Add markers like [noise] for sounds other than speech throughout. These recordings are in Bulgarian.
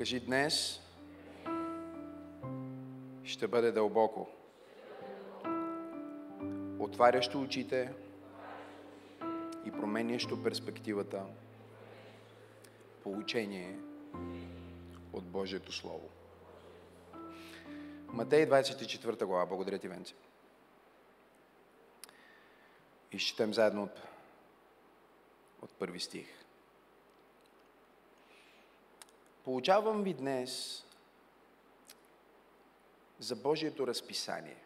Кажи днес ще бъде дълбоко. Отварящо очите и променящо перспективата получение от Божието Слово. Матей 24 глава. Благодаря ти, Венце. И четем заедно от, от първи стих. Получавам ви днес за Божието разписание.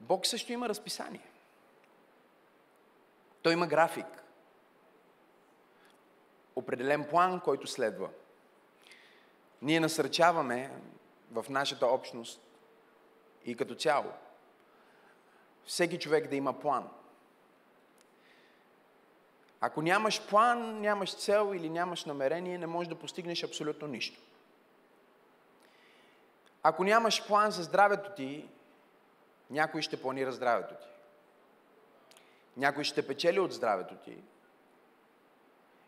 Бог също има разписание. Той има график. Определен план, който следва. Ние насърчаваме в нашата общност и като цяло всеки човек да има план. Ако нямаш план, нямаш цел или нямаш намерение, не можеш да постигнеш абсолютно нищо. Ако нямаш план за здравето ти, някой ще планира здравето ти. Някой ще печели от здравето ти.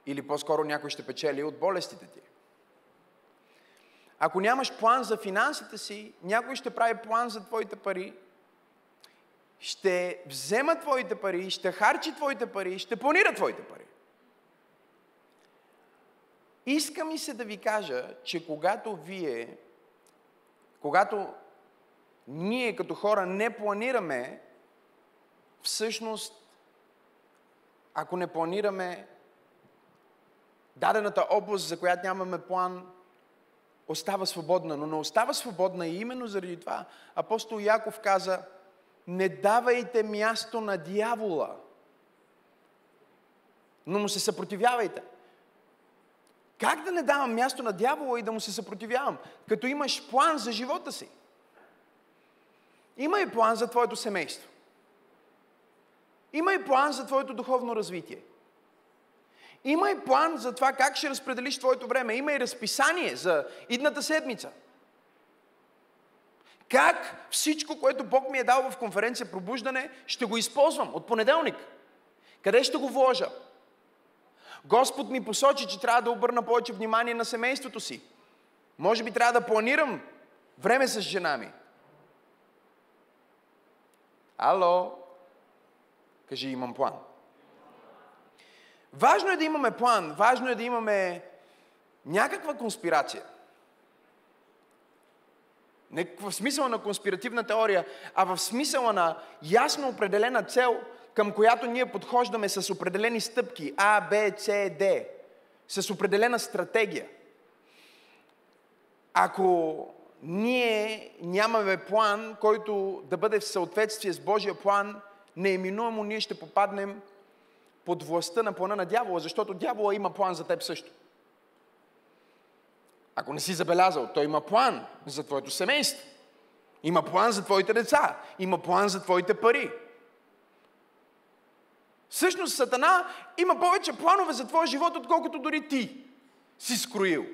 Или по-скоро някой ще печели от болестите ти. Ако нямаш план за финансите си, някой ще прави план за твоите пари, ще взема твоите пари, ще харчи твоите пари, ще планира твоите пари. Иска ми се да ви кажа, че когато вие, когато ние като хора не планираме, всъщност, ако не планираме дадената област, за която нямаме план, остава свободна. Но не остава свободна и именно заради това апостол Яков каза, не давайте място на дявола, но му се съпротивявайте. Как да не давам място на дявола и да му се съпротивявам? Като имаш план за живота си. Има и план за твоето семейство. Има и план за твоето духовно развитие. Има и план за това как ще разпределиш твоето време. Има и разписание за идната седмица. Как всичко, което Бог ми е дал в конференция Пробуждане, ще го използвам от понеделник? Къде ще го вложа? Господ ми посочи, че трябва да обърна повече внимание на семейството си. Може би трябва да планирам време с жена ми. Ало? Кажи, имам план. Важно е да имаме план, важно е да имаме някаква конспирация. Не в смисъла на конспиративна теория, а в смисъла на ясно определена цел, към която ние подхождаме с определени стъпки А, Б, С, Д, с определена стратегия. Ако ние нямаме план, който да бъде в съответствие с Божия план, неиминуемо ние ще попаднем под властта на плана на дявола, защото дявола има план за теб също. Ако не си забелязал, той има план за твоето семейство. Има план за твоите деца. Има план за твоите пари. Всъщност Сатана има повече планове за твоя живот, отколкото дори ти си скроил.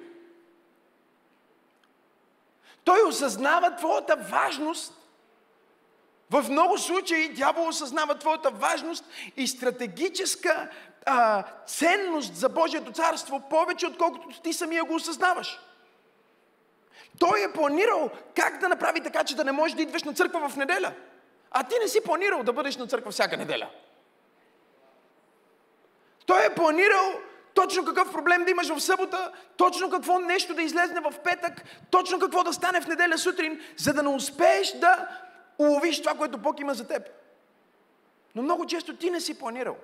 Той осъзнава твоята важност. В много случаи дявол осъзнава твоята важност и стратегическа а, ценност за Божието царство повече, отколкото ти самия го осъзнаваш. Той е планирал как да направи така, че да не можеш да идваш на църква в неделя. А ти не си планирал да бъдеш на църква всяка неделя. Той е планирал точно какъв проблем да имаш в събота, точно какво нещо да излезне в петък, точно какво да стане в неделя сутрин, за да не успееш да уловиш това, което Бог има за теб. Но много често ти не си планирал.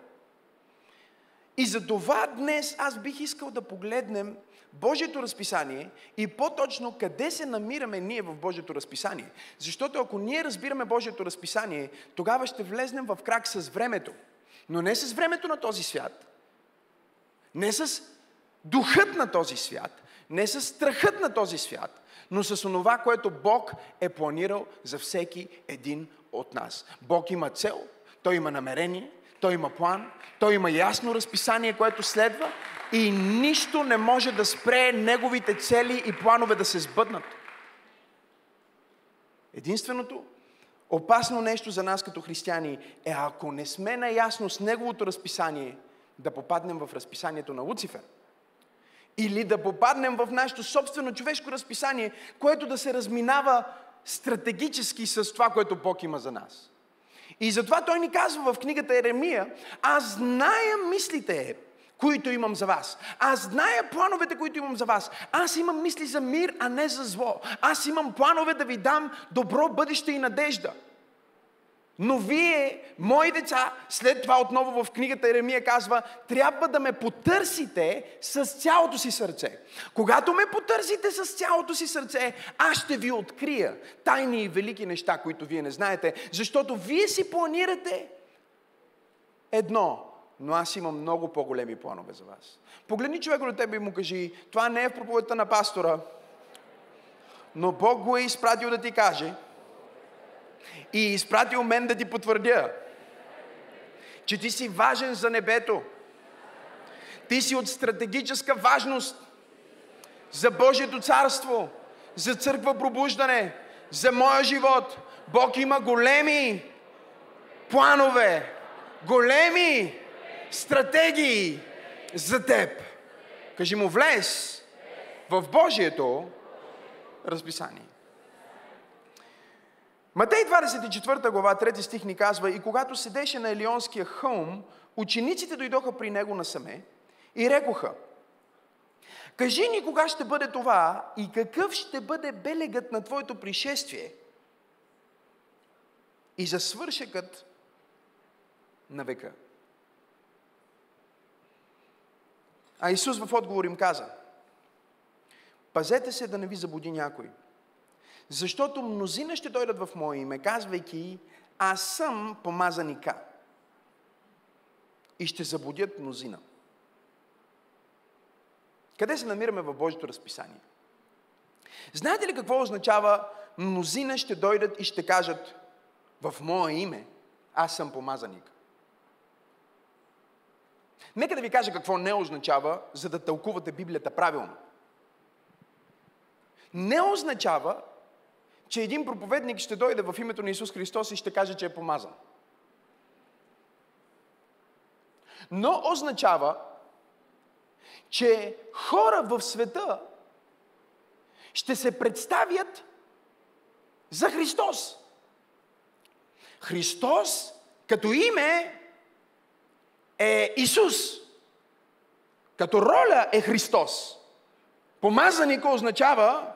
И за това днес аз бих искал да погледнем Божието разписание и по-точно къде се намираме ние в Божието разписание. Защото ако ние разбираме Божието разписание, тогава ще влезнем в крак с времето. Но не с времето на този свят, не с духът на този свят, не с страхът на този свят, но с онова, което Бог е планирал за всеки един от нас. Бог има цел, Той има намерение, Той има план, Той има ясно разписание, което следва и нищо не може да спре Неговите цели и планове да се сбъднат. Единственото опасно нещо за нас като християни е ако не сме наясно с Неговото разписание – да попаднем в разписанието на Луцифер. или да попаднем в нашето собствено човешко разписание, което да се разминава стратегически с това, което Бог има за нас. И затова той ни казва в книгата Еремия, аз зная мислите, които имам за вас. Аз зная плановете, които имам за вас. Аз имам мисли за мир, а не за зло. Аз имам планове да ви дам добро бъдеще и надежда. Но вие, мои деца, след това отново в книгата Еремия казва, трябва да ме потърсите с цялото си сърце. Когато ме потърсите с цялото си сърце, аз ще ви открия тайни и велики неща, които вие не знаете, защото вие си планирате едно, но аз имам много по-големи планове за вас. Погледни човек до тебе и му кажи, това не е в проповедта на пастора, но Бог го е изпратил да ти каже – и изпратил мен да ти потвърдя, че ти си важен за небето. Ти си от стратегическа важност за Божието царство, за църква пробуждане, за моя живот. Бог има големи планове, големи стратегии за теб. Кажи му, влез в Божието разписание. Матей 24 глава, 3 стих ни казва, и когато седеше на Елионския хълм, учениците дойдоха при него насаме и рекоха, кажи ни кога ще бъде това и какъв ще бъде белегът на твоето пришествие и за свършекът на века. А Исус в отговор им каза, пазете се да не ви забуди някой – защото мнозина ще дойдат в Мое име, казвайки, аз съм помазаника. И ще забудят мнозина. Къде се намираме в Божието разписание? Знаете ли какво означава мнозина ще дойдат и ще кажат в Мое име, аз съм помазаник? Нека да ви кажа какво не означава, за да тълкувате Библията правилно. Не означава, че един проповедник ще дойде в името на Исус Христос и ще каже, че е помазан. Но означава, че хора в света ще се представят за Христос. Христос като име е Исус. Като роля е Христос. Помазаника означава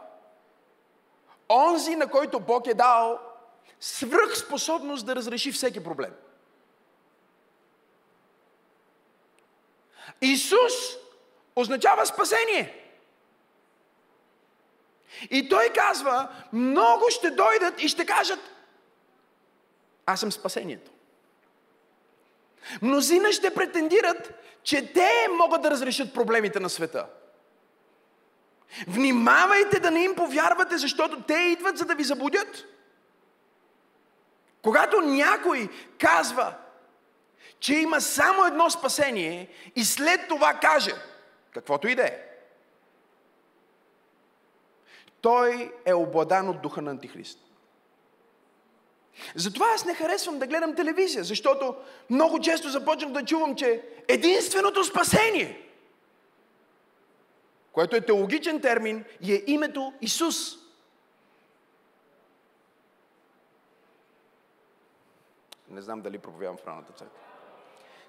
онзи, на който Бог е дал свръхспособност да разреши всеки проблем. Исус означава спасение. И той казва, много ще дойдат и ще кажат, аз съм спасението. Мнозина ще претендират, че те могат да разрешат проблемите на света. Внимавайте да не им повярвате, защото те идват за да ви забудят. Когато някой казва, че има само едно спасение и след това каже, каквото и да е, той е обладан от духа на Антихрист. Затова аз не харесвам да гледам телевизия, защото много често започнах да чувам, че единственото спасение което е теологичен термин и е името Исус. Не знам дали проповядвам в ранната църква.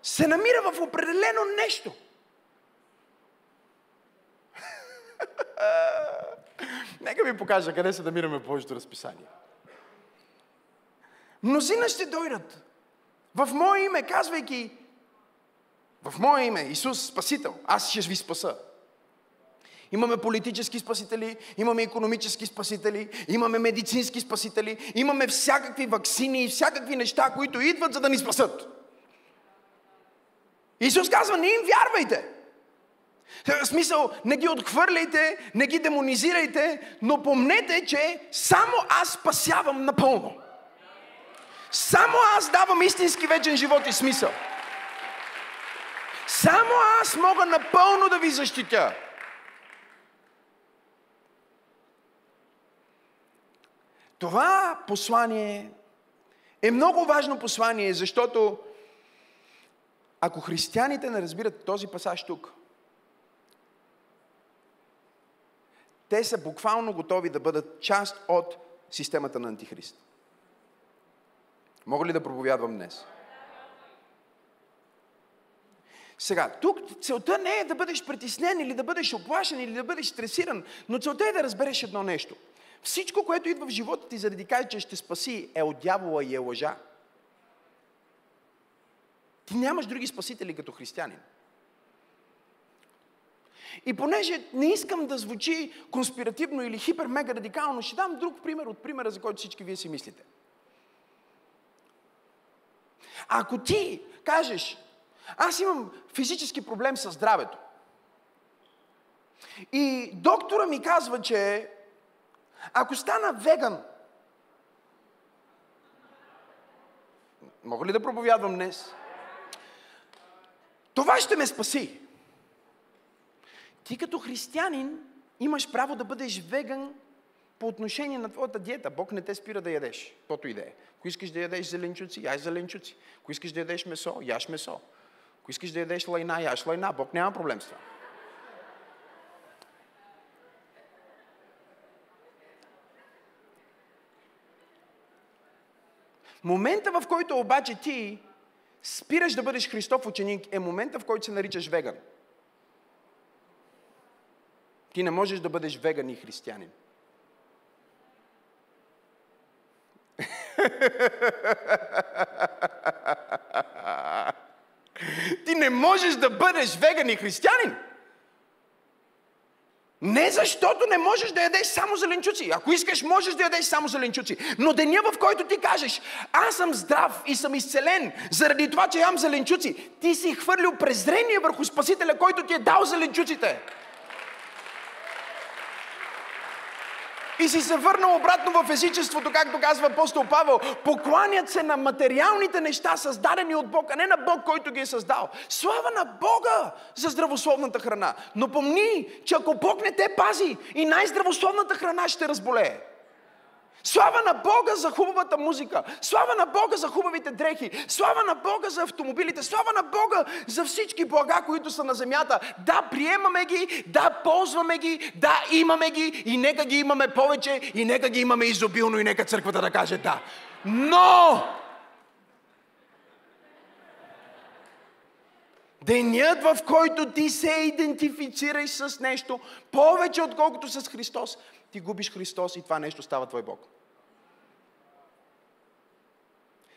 Се намира в определено нещо. [laughs] Нека ви покажа къде се намираме в Божието разписание. Мнозина ще дойдат в Мое име, казвайки в Мое име, Исус Спасител, аз ще ви спаса. Имаме политически спасители, имаме економически спасители, имаме медицински спасители, имаме всякакви вакцини и всякакви неща, които идват за да ни спасат. Исус казва, не им вярвайте. В смисъл, не ги отхвърляйте, не ги демонизирайте, но помнете, че само аз спасявам напълно. Само аз давам истински вечен живот и смисъл. Само аз мога напълно да ви защитя. Това послание е много важно послание, защото ако християните не разбират този пасаж тук, те са буквално готови да бъдат част от системата на Антихрист. Мога ли да проповядвам днес? Сега, тук целта не е да бъдеш притеснен или да бъдеш оплашен или да бъдеш стресиран, но целта е да разбереш едно нещо. Всичко, което идва в живота ти заради каже, че ще спаси, е от дявола и е лъжа. Ти нямаш други спасители като християнин. И понеже не искам да звучи конспиративно или хипер-мега радикално, ще дам друг пример от примера, за който всички вие си мислите. Ако ти кажеш, аз имам физически проблем с здравето, и доктора ми казва, че ако стана веган, мога ли да проповядвам днес? Това ще ме спаси. Ти като християнин имаш право да бъдеш веган по отношение на твоята диета. Бог не те спира да ядеш, каквото и да е. Ако искаш да ядеш зеленчуци, яй зеленчуци. Ако искаш да ядеш месо, яш месо. Ако искаш да ядеш лайна, яш лайна. Бог няма проблем с това. Момента, в който обаче ти спираш да бъдеш Христов ученик, е момента, в който се наричаш веган. Ти не можеш да бъдеш веган и християнин. [laughs] Ти не можеш да бъдеш веган и християнин. Не защото не можеш да ядеш само зеленчуци. Ако искаш, можеш да ядеш само зеленчуци. Но деня, в който ти кажеш, аз съм здрав и съм изцелен заради това, че ям зеленчуци, ти си хвърлил презрение върху Спасителя, който ти е дал зеленчуците. И си се върнал обратно в езичеството, както казва апостол Павел. Покланят се на материалните неща, създадени от Бог, а не на Бог, който ги е създал. Слава на Бога за здравословната храна. Но помни, че ако Бог не те пази, и най-здравословната храна ще разболее. Слава на Бога за хубавата музика. Слава на Бога за хубавите дрехи. Слава на Бога за автомобилите. Слава на Бога за всички блага, които са на земята. Да, приемаме ги, да, ползваме ги, да, имаме ги и нека ги имаме повече и нека ги имаме изобилно и нека църквата да каже да. Но Денят, в който ти се идентифицираш с нещо, повече отколкото с Христос, ти губиш Христос и това нещо става твой Бог.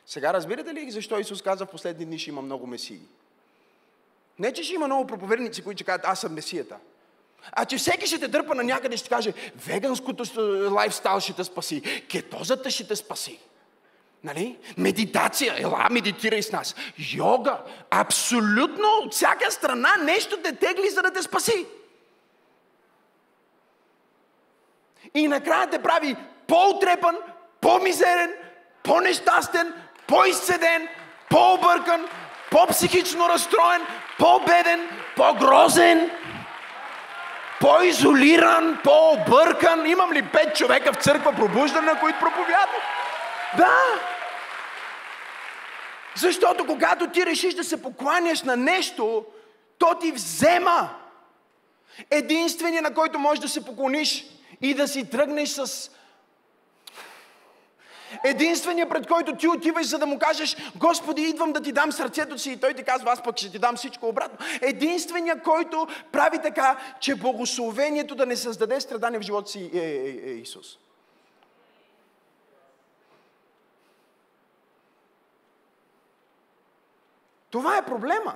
Сега разбирате ли защо Исус каза в последни дни ще има много месии? Не, че ще има много проповедници, които ще кажат, аз съм месията. А че всеки ще те дърпа на някъде и ще каже, веганското лайфстайл ще те спаси, кетозата ще те спаси. Нали? Медитация, ела, медитирай с нас. Йога, абсолютно от всяка страна нещо те тегли, за да те спаси. И накрая те прави по-утрепан, по-мизерен, по-нещастен, по-изцеден, по-объркан, по-психично разстроен, по-беден, по-грозен, по-изолиран, по-объркан. Имам ли пет човека в църква пробуждане, на които проповядват? Да! Защото когато ти решиш да се покланяш на нещо, то ти взема. Единственият, на който можеш да се поклониш и да си тръгнеш с Единственият, пред който ти отиваш, за да му кажеш, Господи, идвам да ти дам сърцето си и той ти казва, аз пък ще ти дам всичко обратно. Единственият, който прави така, че благословението да не създаде страдане в живота си е, е, е Исус. Това е проблема.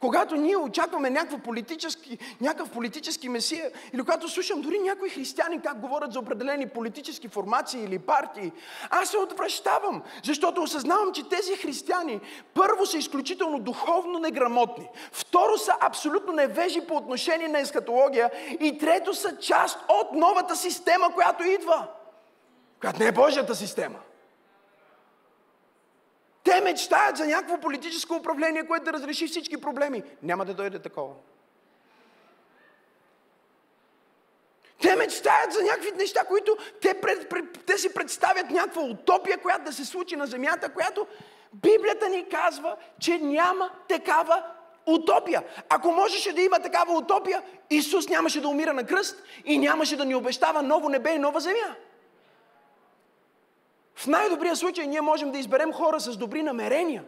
Когато ние очакваме някакъв политически, някакъв политически месия, или когато слушам дори някои християни как говорят за определени политически формации или партии, аз се отвръщавам, защото осъзнавам, че тези християни първо са изключително духовно неграмотни, второ са абсолютно невежи по отношение на ескатология и трето са част от новата система, която идва, която не е Божията система. Те мечтаят за някакво политическо управление, което да разреши всички проблеми. Няма да дойде такова. Те мечтаят за някакви неща, които те, пред, пред, те си представят някаква утопия, която да се случи на земята, която Библията ни казва, че няма такава утопия. Ако можеше да има такава утопия, Исус нямаше да умира на кръст и нямаше да ни обещава ново небе и нова земя. В най-добрия случай ние можем да изберем хора с добри намерения,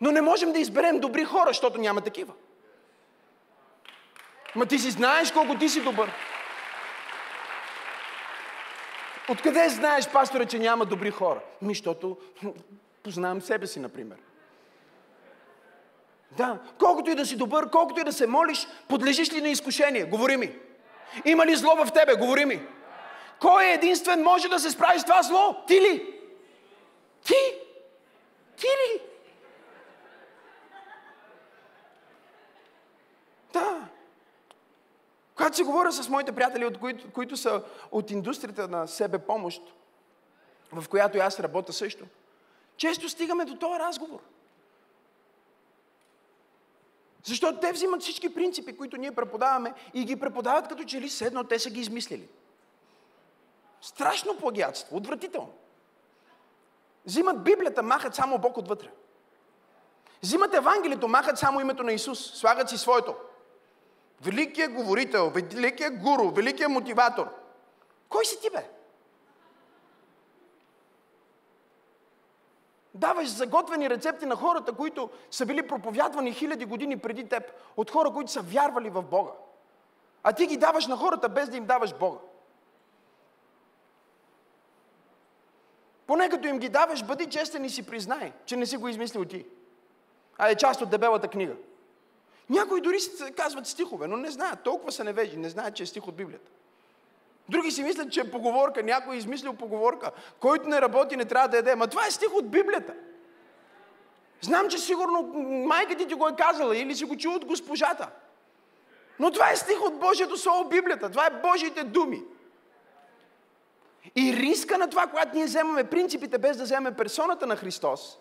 но не можем да изберем добри хора, защото няма такива. Ма ти си знаеш колко ти си добър. Откъде знаеш, пасторе, че няма добри хора? Ми, защото познавам себе си, например. Да, колкото и да си добър, колкото и да се молиш, подлежиш ли на изкушение? Говори ми. Има ли зло в тебе? Говори ми. Кой е единствен може да се справи с това зло? Ти ли? Ти? Ти ли? Да. Когато си говоря с моите приятели, от които, които са от индустрията на себе помощ, в която и аз работя също, често стигаме до този разговор. Защото те взимат всички принципи, които ние преподаваме и ги преподават като че ли седно те са ги измислили. Страшно плагиатство, отвратително. Взимат Библията, махат само Бог отвътре. Взимат Евангелието, махат само името на Исус, слагат си своето. Великият говорител, великият гуру, великият мотиватор. Кой си ти, бе? Даваш заготвени рецепти на хората, които са били проповядвани хиляди години преди теб, от хора, които са вярвали в Бога. А ти ги даваш на хората, без да им даваш Бога. Поне като им ги даваш, бъди честен и си признай, че не си го измислил ти. А е част от дебелата книга. Някои дори казват стихове, но не знаят. Толкова са невежи, не знаят, че е стих от Библията. Други си мислят, че е поговорка. Някой е измислил поговорка. Който не работи, не трябва да яде. Ма това е стих от Библията. Знам, че сигурно майка ти ти го е казала или си го чул от госпожата. Но това е стих от Божието Слово Библията. Това е Божиите думи. И риска на това, когато ние вземаме принципите без да вземем персоната на Христос,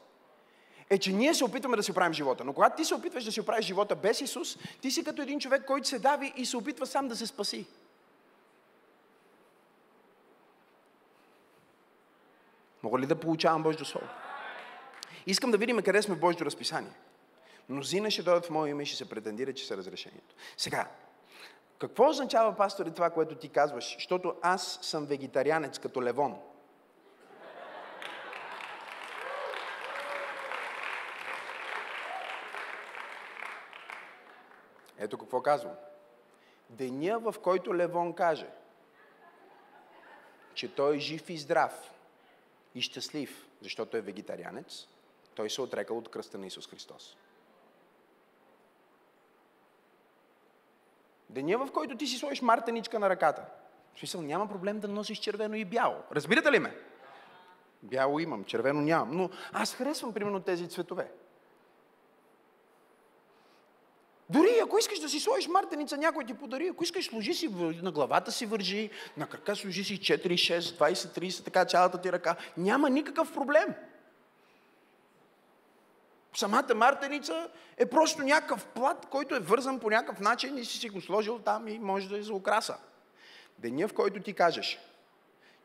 е, че ние се опитваме да си оправим живота. Но когато ти се опитваш да си оправиш живота без Исус, ти си като един човек, който се дави и се опитва сам да се спаси. Мога ли да получавам Божието Слово? Искам да видим къде сме в Божието разписание. Мнозина ще дойдат в мое име и ще се претендира, че са разрешението. Сега, какво означава, пасторе, това, което ти казваш? Защото аз съм вегетарианец като Левон. Ето какво казвам. Деня, в който Левон каже, че той е жив и здрав и щастлив, защото е вегетарианец, той се отрекал от кръста на Исус Христос. Деня, в който ти си сложиш мартеничка на ръката. В смисъл, няма проблем да носиш червено и бяло. Разбирате ли ме? Бяло имам, червено нямам. Но аз харесвам, примерно, тези цветове. Дори ако искаш да си сложиш мартеница, някой ти подари. Ако искаш, сложи си на главата си вържи, на крака сложи си 4, 6, 20, 30, така цялата ти ръка. Няма никакъв проблем. Самата мартеница е просто някакъв плат, който е вързан по някакъв начин и си си го сложил там и може да е за украса. Деня, в който ти кажеш,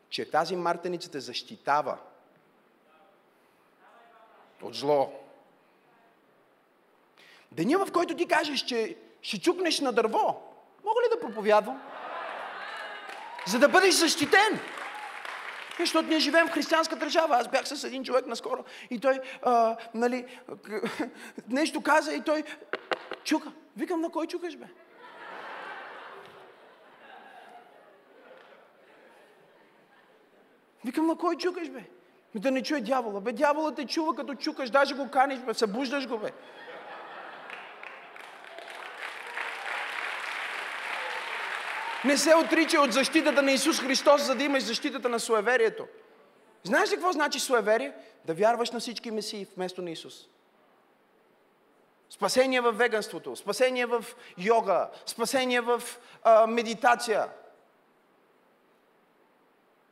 че тази мартеница те защитава от зло. Деня, в който ти кажеш, че ще чукнеш на дърво, мога ли да проповядвам? За да бъдеш защитен. Защото ние живеем в християнска държава. Аз бях с един човек наскоро и той а, нали, [laughs] нещо каза и той чука. Викам, на кой чукаш, бе? Викам, на кой чукаш, бе? Ми да не чуе дявола. Бе, дявола те чува, като чукаш, даже го каниш, бе, събуждаш го, бе. Не се отрича от защитата на Исус Христос, за да имаш защитата на суеверието. Знаеш ли какво значи суеверие? Да вярваш на всички месии вместо на Исус. Спасение в веганството, спасение в йога, спасение в а, медитация.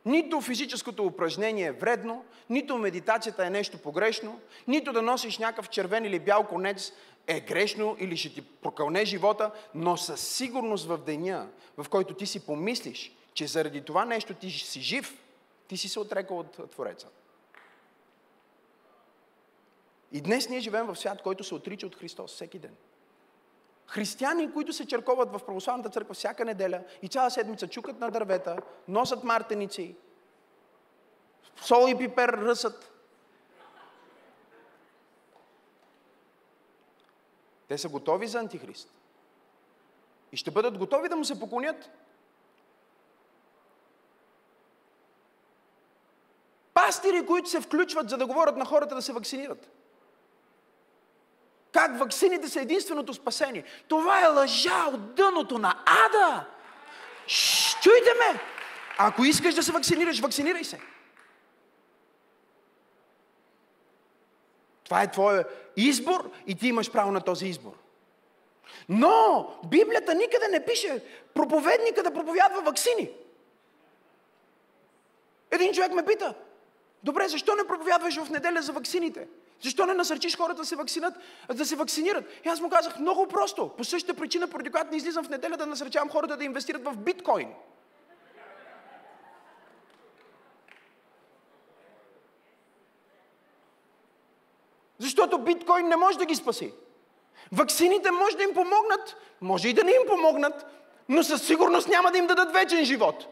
Нито физическото упражнение е вредно, нито медитацията е нещо погрешно, нито да носиш някакъв червен или бял конец е грешно или ще ти прокълне живота, но със сигурност в деня, в който ти си помислиш, че заради това нещо ти си жив, ти си се отрекал от Твореца. И днес ние живеем в свят, който се отрича от Христос всеки ден. християни, които се черковат в православната църква всяка неделя и цяла седмица чукат на дървета, носят мартеници, сол и пипер ръсат. Те са готови за антихрист. И ще бъдат готови да му се поклонят. Пастири, които се включват, за да говорят на хората да се вакцинират. Как вакцините са единственото спасение. Това е лъжа от дъното на ада. Шш, чуйте ме! Ако искаш да се вакцинираш, вакцинирай се. Това е твоя избор и ти имаш право на този избор. Но Библията никъде не пише проповедника да проповядва вакцини. Един човек ме пита, добре, защо не проповядваш в неделя за вакцините? Защо не насърчиш хората да се, вакцинат, да се вакцинират? И аз му казах много просто. По същата причина, поради която не излизам в неделя да насърчавам хората да инвестират в биткоин. Защото биткоин не може да ги спаси. Ваксините може да им помогнат, може и да не им помогнат, но със сигурност няма да им дадат вечен живот.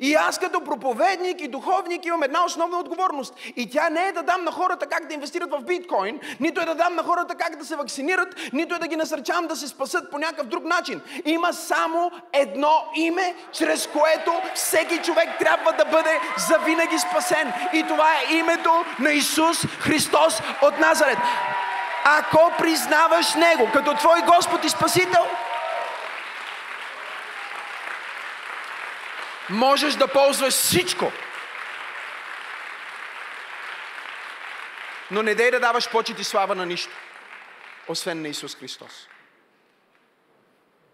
И аз като проповедник и духовник имам една основна отговорност. И тя не е да дам на хората как да инвестират в биткоин, нито е да дам на хората как да се вакцинират, нито е да ги насърчавам да се спасат по някакъв друг начин. Има само едно име, чрез което всеки човек трябва да бъде завинаги спасен. И това е името на Исус Христос от Назарет. Ако признаваш Него като твой Господ и Спасител, можеш да ползваш всичко. Но не дай да даваш почет и слава на нищо, освен на Исус Христос.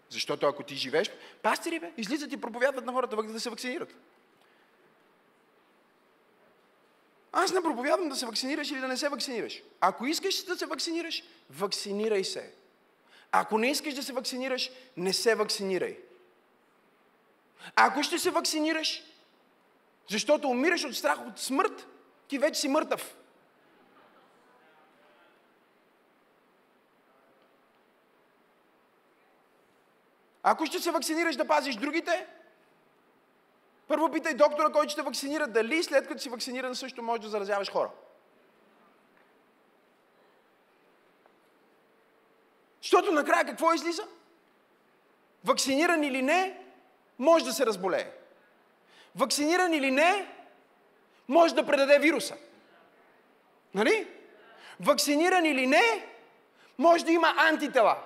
Защото ако ти живееш, пастири бе, излизат и проповядват на хората да се вакцинират. Аз не проповядвам да се вакцинираш или да не се вакцинираш. Ако искаш да се вакцинираш, вакцинирай се. Ако не искаш да се вакцинираш, не се вакцинирай. Ако ще се вакцинираш, защото умираш от страх от смърт, ти вече си мъртъв. Ако ще се вакцинираш да пазиш другите, първо питай доктора, който ще вакцинира, дали след като си вакциниран също можеш да заразяваш хора. Защото накрая какво излиза? Вакциниран или не, може да се разболее. Вакциниран или не, може да предаде вируса. Нали? Вакциниран или не, може да има антитела.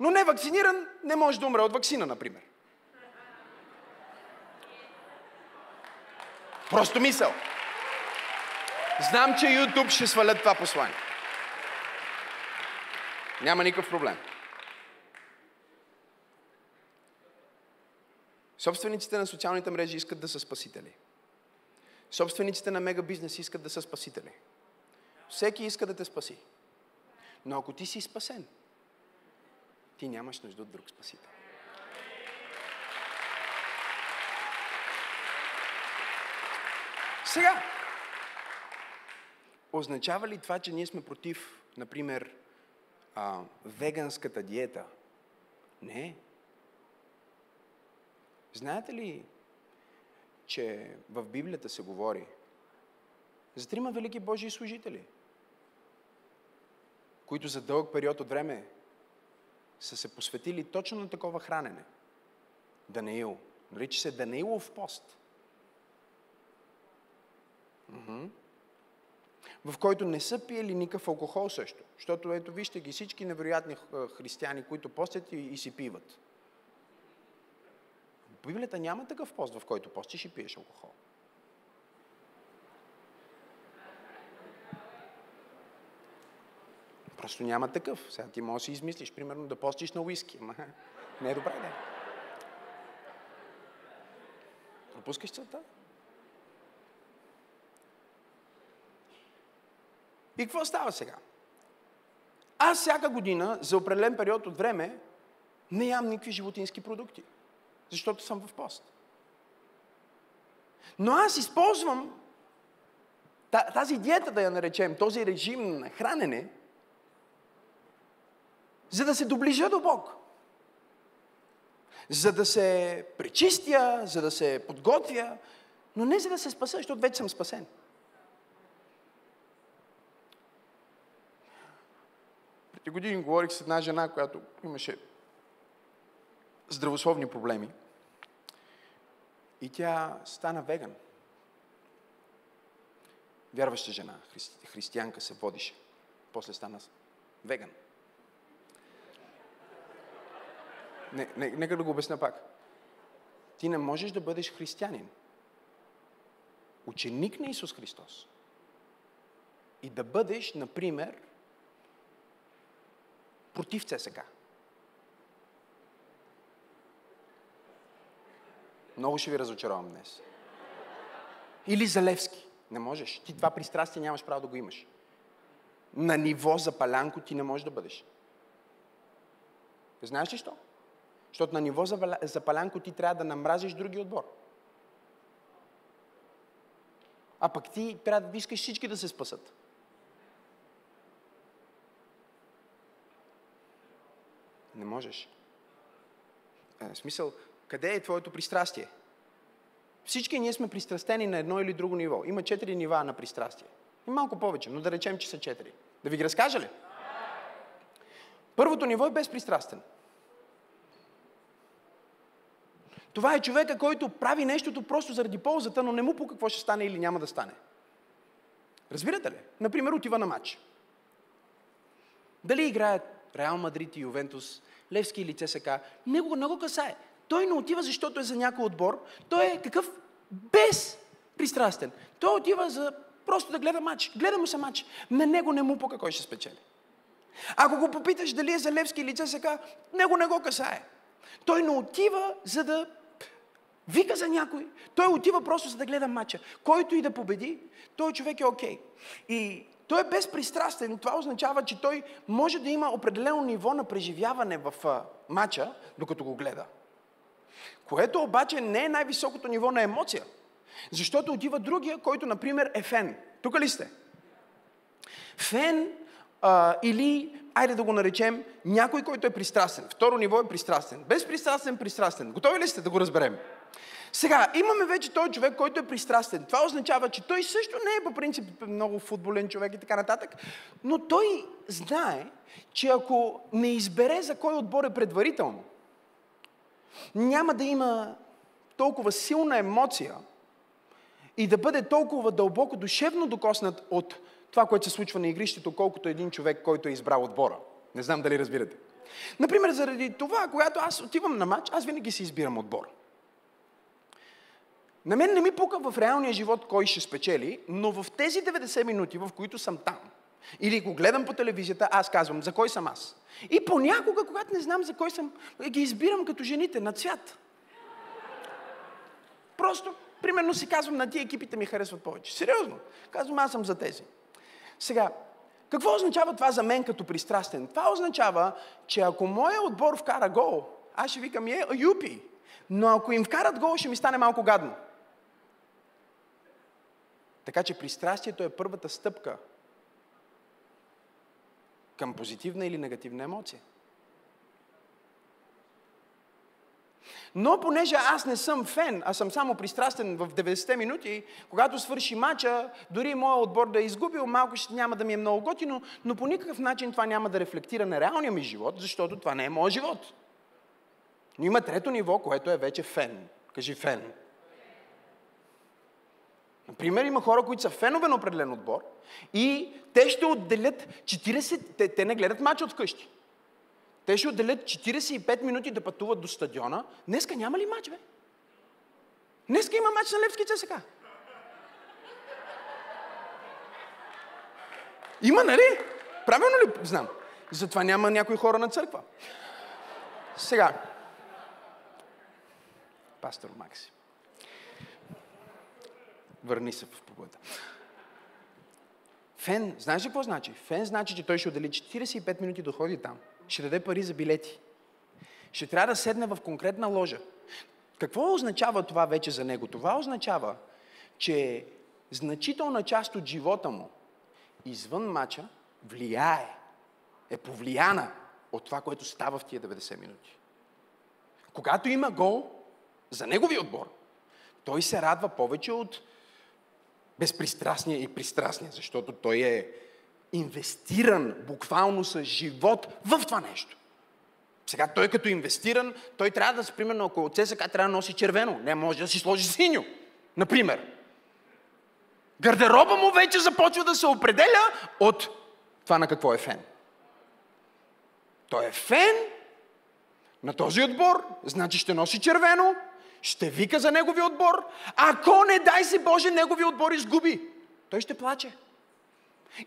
Но не вакциниран не може да умре от вакцина, например. Просто мисъл. Знам, че YouTube ще свалят това послание. Няма никакъв проблем. Собствениците на социалните мрежи искат да са спасители. Собствениците на мегабизнес искат да са спасители. Всеки иска да те спаси. Но ако ти си спасен, ти нямаш нужда от друг спасител. Сега, означава ли това, че ние сме против, например, а, веганската диета? Не. Знаете ли, че в Библията се говори за трима велики Божии служители, които за дълъг период от време са се посветили точно на такова хранене. Даниил. Нарича се Даниилов пост. В който не са пиели никакъв алкохол също. Защото ето вижте ги всички невероятни християни, които постят и, и си пиват. В Библията няма такъв пост, в който постиш и пиеш алкохол. Просто няма такъв. Сега ти можеш да си измислиш, примерно да постиш на уиски. Ама [laughs] не е добре, да. Пропускаш целта. И какво става сега? Аз всяка година, за определен период от време, не ям никакви животински продукти. Защото съм в пост. Но аз използвам тази диета да я наречем, този режим на хранене, за да се доближа до Бог. За да се пречистя, за да се подготвя, но не за да се спася, защото вече съм спасен. Преди години говорих с една жена, която имаше здравословни проблеми. И тя стана веган. Вярваща жена, христи, християнка се водише. После стана веган. Не, не, нека да го обясня пак. Ти не можеш да бъдеш християнин, ученик на Исус Христос и да бъдеш, например, против ЦСК. Много ще ви разочаровам днес. Или за Левски. Не можеш. Ти това пристрастие нямаш право да го имаш. На ниво за палянко ти не можеш да бъдеш. Знаеш ли що? Защото на ниво за палянко ти трябва да намразиш други отбор. А пък ти трябва да искаш всички да се спасат. Не можеш. Е, в смисъл, къде е твоето пристрастие? Всички ние сме пристрастени на едно или друго ниво. Има четири нива на пристрастие. И малко повече, но да речем, че са четири. Да ви ги разкажа ли? Първото ниво е безпристрастен. Това е човека, който прави нещото просто заради ползата, но не му по какво ще стане или няма да стане. Разбирате ли? Например, отива на матч. Дали играят Реал Мадрид и Ювентус, Левски или ЦСК, него не го касае. Той не отива, защото е за някой отбор. Той е какъв? Без пристрастен. Той отива за просто да гледа матч. Гледа му се матч. На него не му по кой ще спечели. Ако го попиташ дали е за Левски или ЦСК, него не го касае. Той не отива, за да вика за някой. Той отива просто за да гледа матча. Който и да победи, той човек е окей. Okay. И той е безпристрастен. Това означава, че той може да има определено ниво на преживяване в матча, докато го гледа. Което обаче не е най-високото ниво на емоция. Защото отива другия, който, например, е фен. Тук ли сте? Фен а, или, айде да го наречем, някой, който е пристрастен. Второ ниво е пристрастен. Безпристрастен, пристрастен. Готови ли сте да го разберем? Сега, имаме вече този човек, който е пристрастен. Това означава, че той също не е по принцип много футболен човек и така нататък, но той знае, че ако не избере за кой отбор е предварително, няма да има толкова силна емоция и да бъде толкова дълбоко душевно докоснат от това, което се случва на игрището, колкото един човек, който е избрал отбора. Не знам дали разбирате. Например, заради това, когато аз отивам на матч, аз винаги си избирам отбор. На мен не ми пука в реалния живот кой ще спечели, но в тези 90 минути, в които съм там, или го гледам по телевизията, аз казвам, за кой съм аз. И понякога, когато не знам за кой съм, ги избирам като жените на цвят. Просто, примерно си казвам, на тия екипите ми харесват повече. Сериозно. Казвам, аз съм за тези. Сега, какво означава това за мен като пристрастен? Това означава, че ако моя отбор вкара гол, аз ще викам, е, юпи. Но ако им вкарат гол, ще ми стане малко гадно. Така че пристрастието е първата стъпка към позитивна или негативна емоция. Но понеже аз не съм фен, а съм само пристрастен в 90-те минути, когато свърши матча, дори моят отбор да е изгубил, малко ще няма да ми е много готино, но по никакъв начин това няма да рефлектира на реалния ми живот, защото това не е моят живот. Но има трето ниво, което е вече фен. Кажи фен. Например, има хора, които са фенове на определен отбор и те ще отделят 40... Те, те не гледат матч от къщи. Те ще отделят 45 минути да пътуват до стадиона. Днеска няма ли матч, бе? Днеска има матч на Левски ЦСК. Има, нали? Правилно ли знам? Затова няма някои хора на църква. Сега. Пастор Макси. Върни се в побода. Фен, знаеш ли какво значи? Фен значи, че той ще отдели 45 минути да ходи там. Ще даде пари за билети. Ще трябва да седне в конкретна ложа. Какво означава това вече за него? Това означава, че значителна част от живота му извън мача влияе, е повлияна от това, което става в тия 90 минути. Когато има гол за неговия отбор, той се радва повече от безпристрастния и пристрастния, защото той е инвестиран буквално с живот в това нещо. Сега той като инвестиран, той трябва да, примерно, ако от ЦСКА трябва да носи червено, не може да си сложи синьо, например. Гардероба му вече започва да се определя от това на какво е фен. Той е фен на този отбор, значи ще носи червено, ще вика за неговия отбор. Ако не дай си Боже, неговия отбор изгуби, той ще плаче.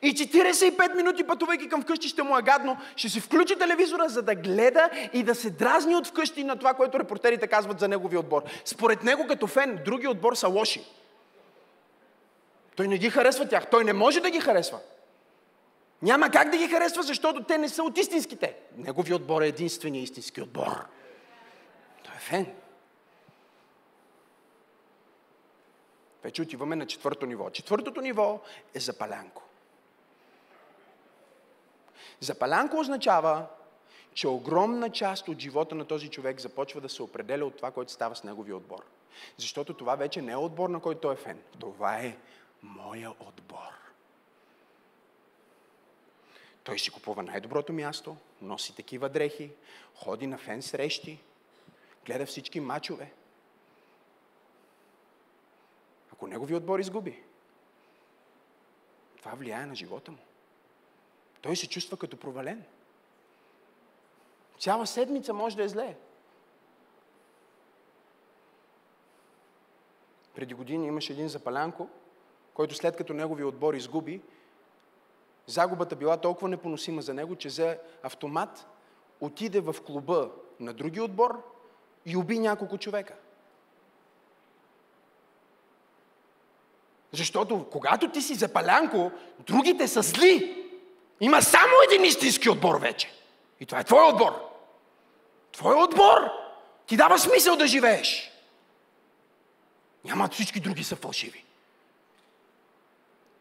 И 45 минути пътувайки към вкъщи ще му е гадно, ще си включи телевизора, за да гледа и да се дразни от вкъщи на това, което репортерите казват за неговия отбор. Според него като фен, други отбор са лоши. Той не ги харесва тях. Той не може да ги харесва. Няма как да ги харесва, защото те не са от истинските. Неговият отбор е единствения истински отбор. Той е фен. Вече отиваме на четвърто ниво. Четвъртото ниво е запалянко. Запалянко означава, че огромна част от живота на този човек започва да се определя от това, което става с неговия отбор. Защото това вече не е отбор, на който той е фен. Това е моя отбор. Той си купува най-доброто място, носи такива дрехи, ходи на фен срещи, гледа всички мачове. Ако негови отбор изгуби, това влияе на живота му. Той се чувства като провален. Цяла седмица може да е зле. Преди години имаше един запалянко, който след като неговия отбор изгуби, загубата била толкова непоносима за него, че за автомат отиде в клуба на други отбор и уби няколко човека. Защото когато ти си запалянко, другите са зли. Има само един истински отбор вече. И това е твой отбор. Твой отбор ти дава смисъл да живееш. Няма всички други са фалшиви.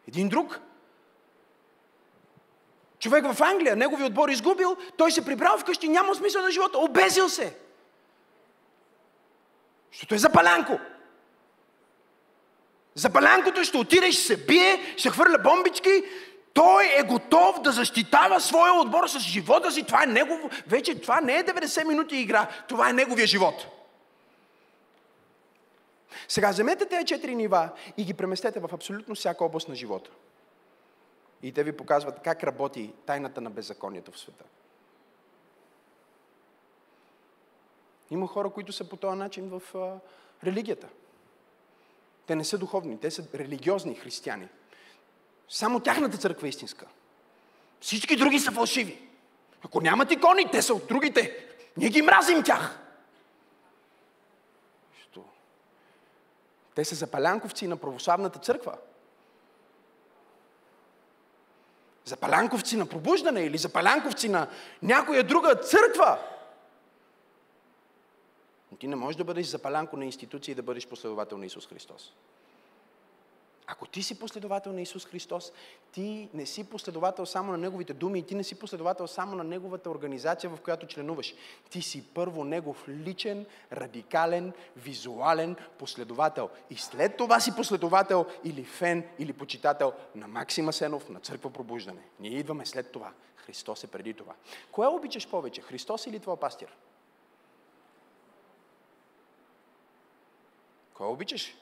Един друг човек в Англия, негови отбор изгубил, той се прибрал вкъщи, няма смисъл на живота, обезил се. Защото е запалянко. Запалянкото ще отиде, ще се бие, ще хвърля бомбички, той е готов да защитава своя отбор с живота си. Това е негов... Вече това не е 90 минути игра. Това е неговия живот. Сега вземете тези четири нива и ги преместете в абсолютно всяка област на живота. И те ви показват как работи тайната на беззаконието в света. Има хора, които са по този начин в а, религията. Те не са духовни, те са религиозни християни. Само тяхната църква е истинска. Всички други са фалшиви. Ако нямат икони, те са от другите. Ние ги мразим тях. Що? Те са запалянковци на православната църква. Запалянковци на пробуждане или запалянковци на някоя друга църква. Но ти не можеш да бъдеш запалянко на институция и да бъдеш последовател на Исус Христос. Ако ти си последовател на Исус Христос, ти не си последовател само на Неговите думи и ти не си последовател само на Неговата организация, в която членуваш. Ти си първо Негов личен, радикален, визуален последовател. И след това си последовател или фен, или почитател на Максима Сенов, на Църква Пробуждане. Ние идваме след това. Христос е преди това. Кое обичаш повече? Христос или твой пастир? Кое обичаш?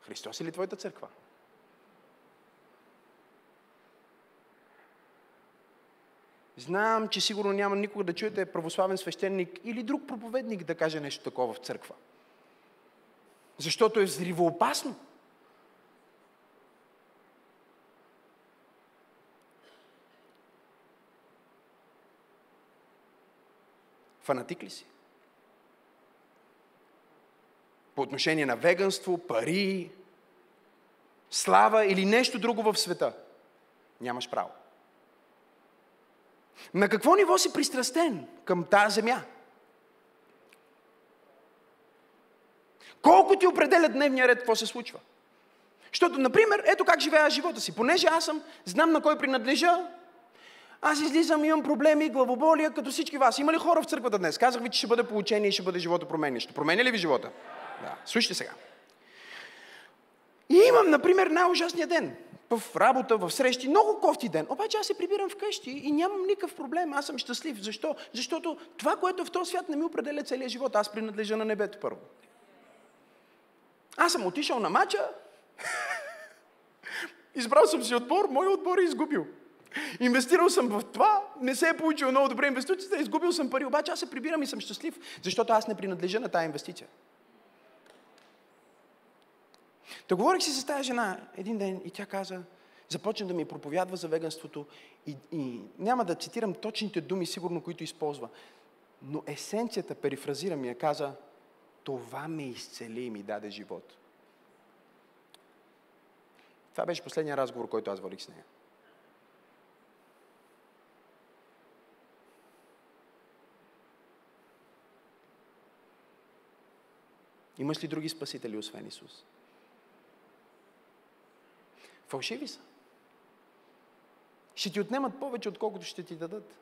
Христос или твоята църква? Знам, че сигурно няма никога да чуете православен свещеник или друг проповедник да каже нещо такова в църква. Защото е взривоопасно. Фанатик ли си? по отношение на веганство, пари, слава или нещо друго в света, нямаш право. На какво ниво си пристрастен към тази земя? Колко ти определя дневния ред, какво се случва? Защото, например, ето как живея живота си. Понеже аз съм, знам на кой принадлежа, аз излизам, имам проблеми, главоболия, като всички вас. Има ли хора в църквата днес? Казах ви, че ще бъде получение и ще бъде живота променящо. Променя ли ви живота? Да. Слушайте сега. И имам, например, най-ужасния ден. В работа, в срещи, много кофти ден. Обаче аз се прибирам вкъщи и нямам никакъв проблем. Аз съм щастлив. Защо? Защото това, което в този свят, не ми определя целия живот. Аз принадлежа на небето първо. Аз съм отишъл на мача, [laughs] избрал съм си отбор, мой отбор е изгубил. Инвестирал съм в това, не се е получил много добре инвестицията, изгубил съм пари, обаче аз се прибирам и съм щастлив, защото аз не принадлежа на тази инвестиция. Та говорих си с тази жена един ден и тя каза, започна да ми проповядва за веганството и, и няма да цитирам точните думи, сигурно, които използва, но есенцията, перифразира я каза, това ме изцели и ми даде живот. Това беше последния разговор, който аз водих с нея. Имаш ли други спасители, освен Исус? Фалшиви са. Ще ти отнемат повече, отколкото ще ти дадат.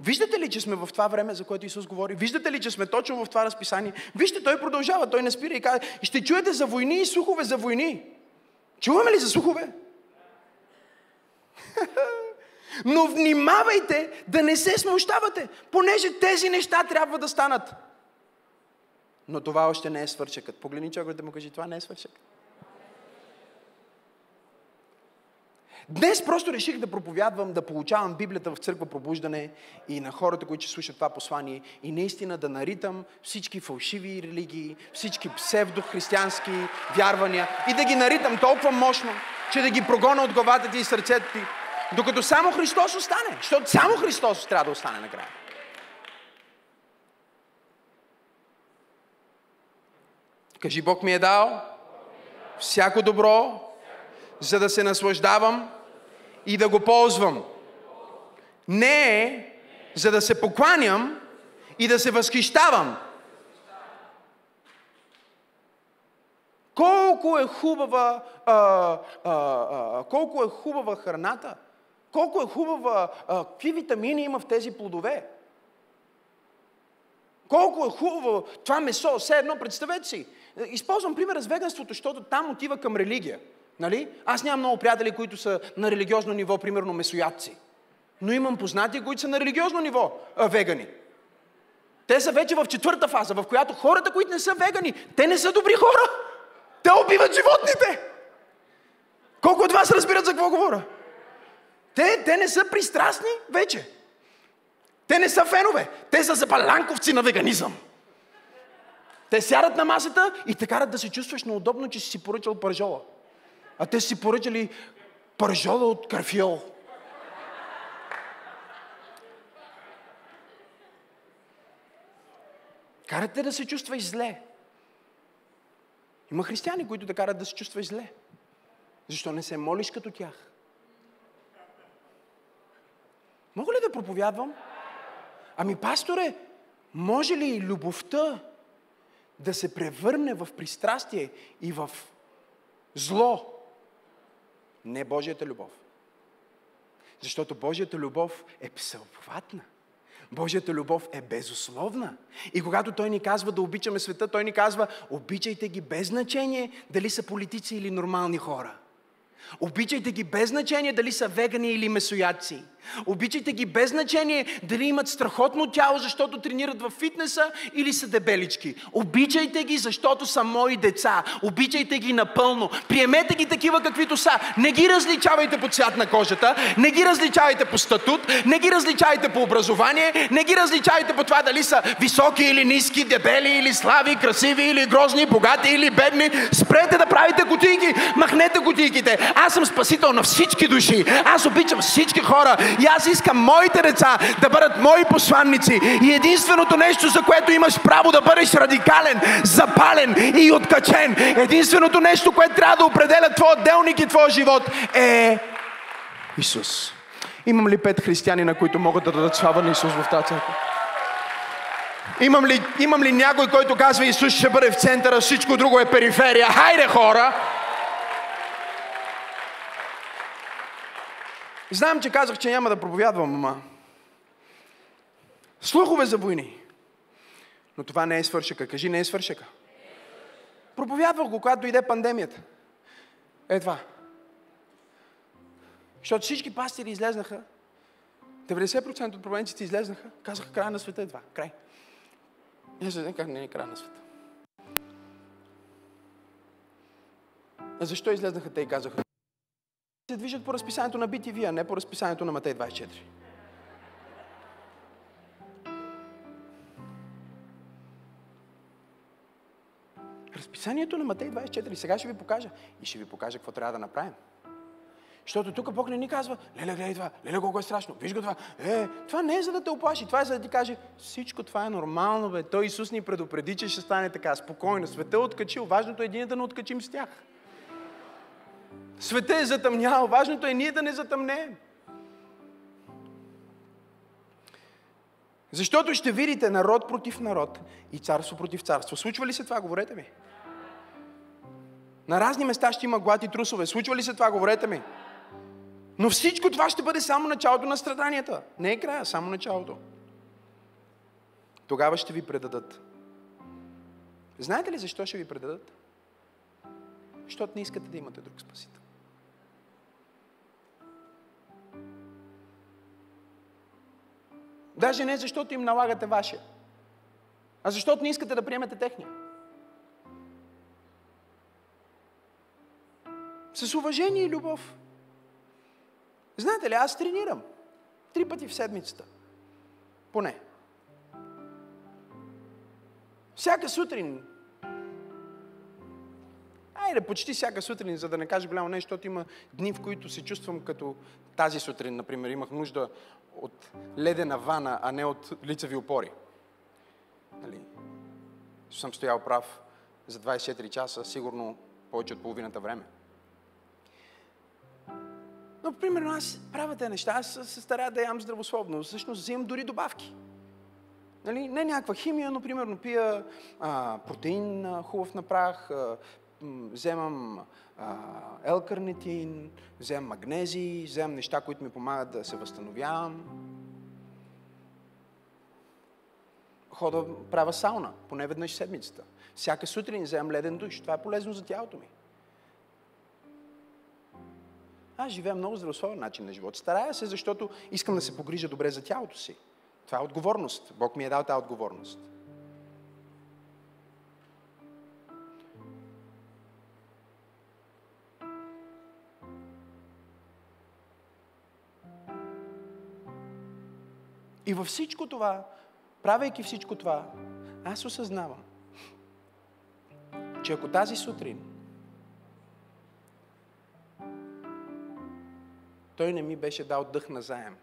Виждате ли, че сме в това време, за което Исус говори? Виждате ли, че сме точно в това разписание? Вижте, той продължава, той не спира и казва, ще чуете за войни и слухове за войни. Чуваме ли за слухове? [laughs] Но внимавайте да не се смущавате, понеже тези неща трябва да станат. Но това още не е свършекът. Погледни човек да му кажи, това не е свършекът. Днес просто реших да проповядвам, да получавам Библията в църква пробуждане и на хората, които ще слушат това послание и наистина да наритам всички фалшиви религии, всички псевдохристиянски вярвания и да ги наритам толкова мощно, че да ги прогона от главата ти и сърцето ти, докато само Христос остане. Защото само Христос трябва да остане накрая. Кажи, Бог ми е дал всяко добро, за да се наслаждавам и да го ползвам. Не е за да се покланям и да се възхищавам. Колко е хубава, а, а, а, колко е хубава храната, колко е хубава, а, какви витамини има в тези плодове. Колко е хубаво това месо, все едно, представете си. Използвам примера с веганството, защото там отива към религия. Нали? Аз нямам много приятели, които са на религиозно ниво, примерно месоядци. Но имам познати, които са на религиозно ниво а, вегани. Те са вече в четвърта фаза, в която хората, които не са вегани, те не са добри хора. Те убиват животните. Колко от вас разбират за какво говоря? Те, те не са пристрастни вече. Те не са фенове. Те са запаланковци на веганизъм. Те сядат на масата и те карат да се чувстваш неудобно, че си си поръчал пържола. А те си поръчали пържола от карфиол. Карате да се чувстваш зле. Има християни, които да карат да се чувстваш зле. Защо не се молиш като тях? Мога ли да проповядвам? Ами, пасторе, може ли любовта да се превърне в пристрастие и в зло? Не Божията любов. Защото Божията любов е всеобхватна. Божията любов е безусловна. И когато Той ни казва да обичаме света, Той ни казва, обичайте ги без значение дали са политици или нормални хора. Обичайте ги без значение дали са вегани или месоядци. Обичайте ги без значение дали имат страхотно тяло, защото тренират в фитнеса или са дебелички. Обичайте ги, защото са мои деца. Обичайте ги напълно. Приемете ги такива каквито са. Не ги различавайте по цвят на кожата, не ги различавайте по статут, не ги различавайте по образование, не ги различавайте по това дали са високи или ниски, дебели или слави, красиви или грозни, богати или бедни. Спрете да правите кутийки, махнете кутийките. Аз съм спасител на всички души. Аз обичам всички хора и аз искам моите деца да бъдат мои посланници. И единственото нещо, за което имаш право да бъдеш радикален, запален и откачен, единственото нещо, което трябва да определя твоя делник и твоя живот е Исус. Имам ли пет християни, на които могат да дадат слава на Исус в тази църква? Имам ли, имам ли някой, който казва Исус ще бъде в центъра, всичко друго е периферия? Хайде хора! Знам, че казах, че няма да проповядвам, ама слухове за войни. Но това не е свършека. Кажи, не е свършека. Проповядвах го, когато дойде пандемията. Е това. Защото всички пастири излезнаха. 90% от провинците излезнаха. Казаха, край на света е това. Край. Не се как не е край на света. А защо излезнаха те и казаха? Се движат по разписанието на BTV, а не по разписанието на Матей 24. Разписанието на Матей 24. Сега ще ви покажа. И ще ви покажа какво трябва да направим. Защото тук Бог не ни казва, леле, гледай това, леле, колко е страшно, виж го това. Е, това не е за да те оплаши, това е за да ти каже, всичко това е нормално, бе. Той Исус ни предупреди, че ще стане така, спокойно. Света е откачил, важното е ние да не откачим с тях. Света е затъмнял, важното е ние да не затъмнеем. Защото ще видите народ против народ и царство против царство. Случва ли се това? Говорете ми. На разни места ще има глад и трусове. Случва ли се това? Говорете ми. Но всичко това ще бъде само началото на страданията. Не е края, само началото. Тогава ще ви предадат. Знаете ли защо ще ви предадат? Защото не искате да имате друг спасител. Даже не защото им налагате вашия, а защото не искате да приемете техния. С уважение и любов. Знаете ли, аз тренирам. Три пъти в седмицата. Поне. Всяка сутрин. Айде, почти всяка сутрин, за да не кажа голямо нещо, защото има дни, в които се чувствам като тази сутрин, например, имах нужда от ледена вана, а не от лицеви опори. Нали? Съм стоял прав за 24 часа, сигурно повече от половината време. Но, примерно, аз правя неща, аз се старая да ям здравословно. Всъщност, взимам дори добавки. Нали? Не някаква химия, но, примерно, пия а, протеин а, хубав на прах, вземам елкарнитин, вземам магнези, вземам неща, които ми помагат да се възстановявам. Хода, правя сауна, поне веднъж седмицата. Всяка сутрин вземам леден душ. Това е полезно за тялото ми. Аз живея много здравословен начин на живот. Старая се, защото искам да се погрижа добре за тялото си. Това е отговорност. Бог ми е дал тази отговорност. И във всичко това, правейки всичко това, аз осъзнавам, че ако тази сутрин той не ми беше дал дъх на заем,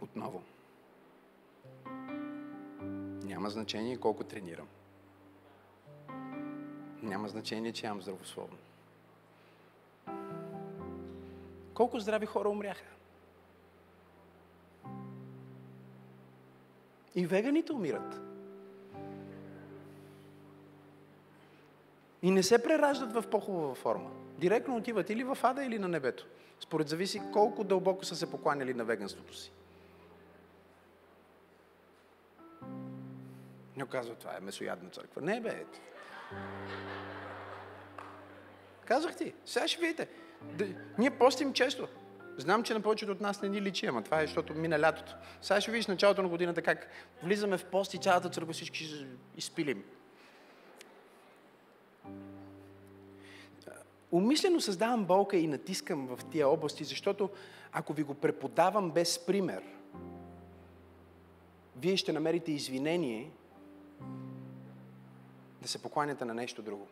отново, няма значение колко тренирам. Няма значение, че ям здравословно. Колко здрави хора умряха? И веганите умират. И не се прераждат в по-хубава форма. Директно отиват или в ада, или на небето. Според зависи колко дълбоко са се покланяли на веганството си. Не казва, това е месоядна църква. Не, бе. Казах ти, сега ще видите. Ние постим често. Знам, че на повечето от нас не ни личи, ама това е, защото мина лятото. Сега ще видиш началото на годината как влизаме в пост и цялата църква всички ще изпилим. Умишлено създавам болка и натискам в тия области, защото ако ви го преподавам без пример, вие ще намерите извинение да се покланяте на нещо друго.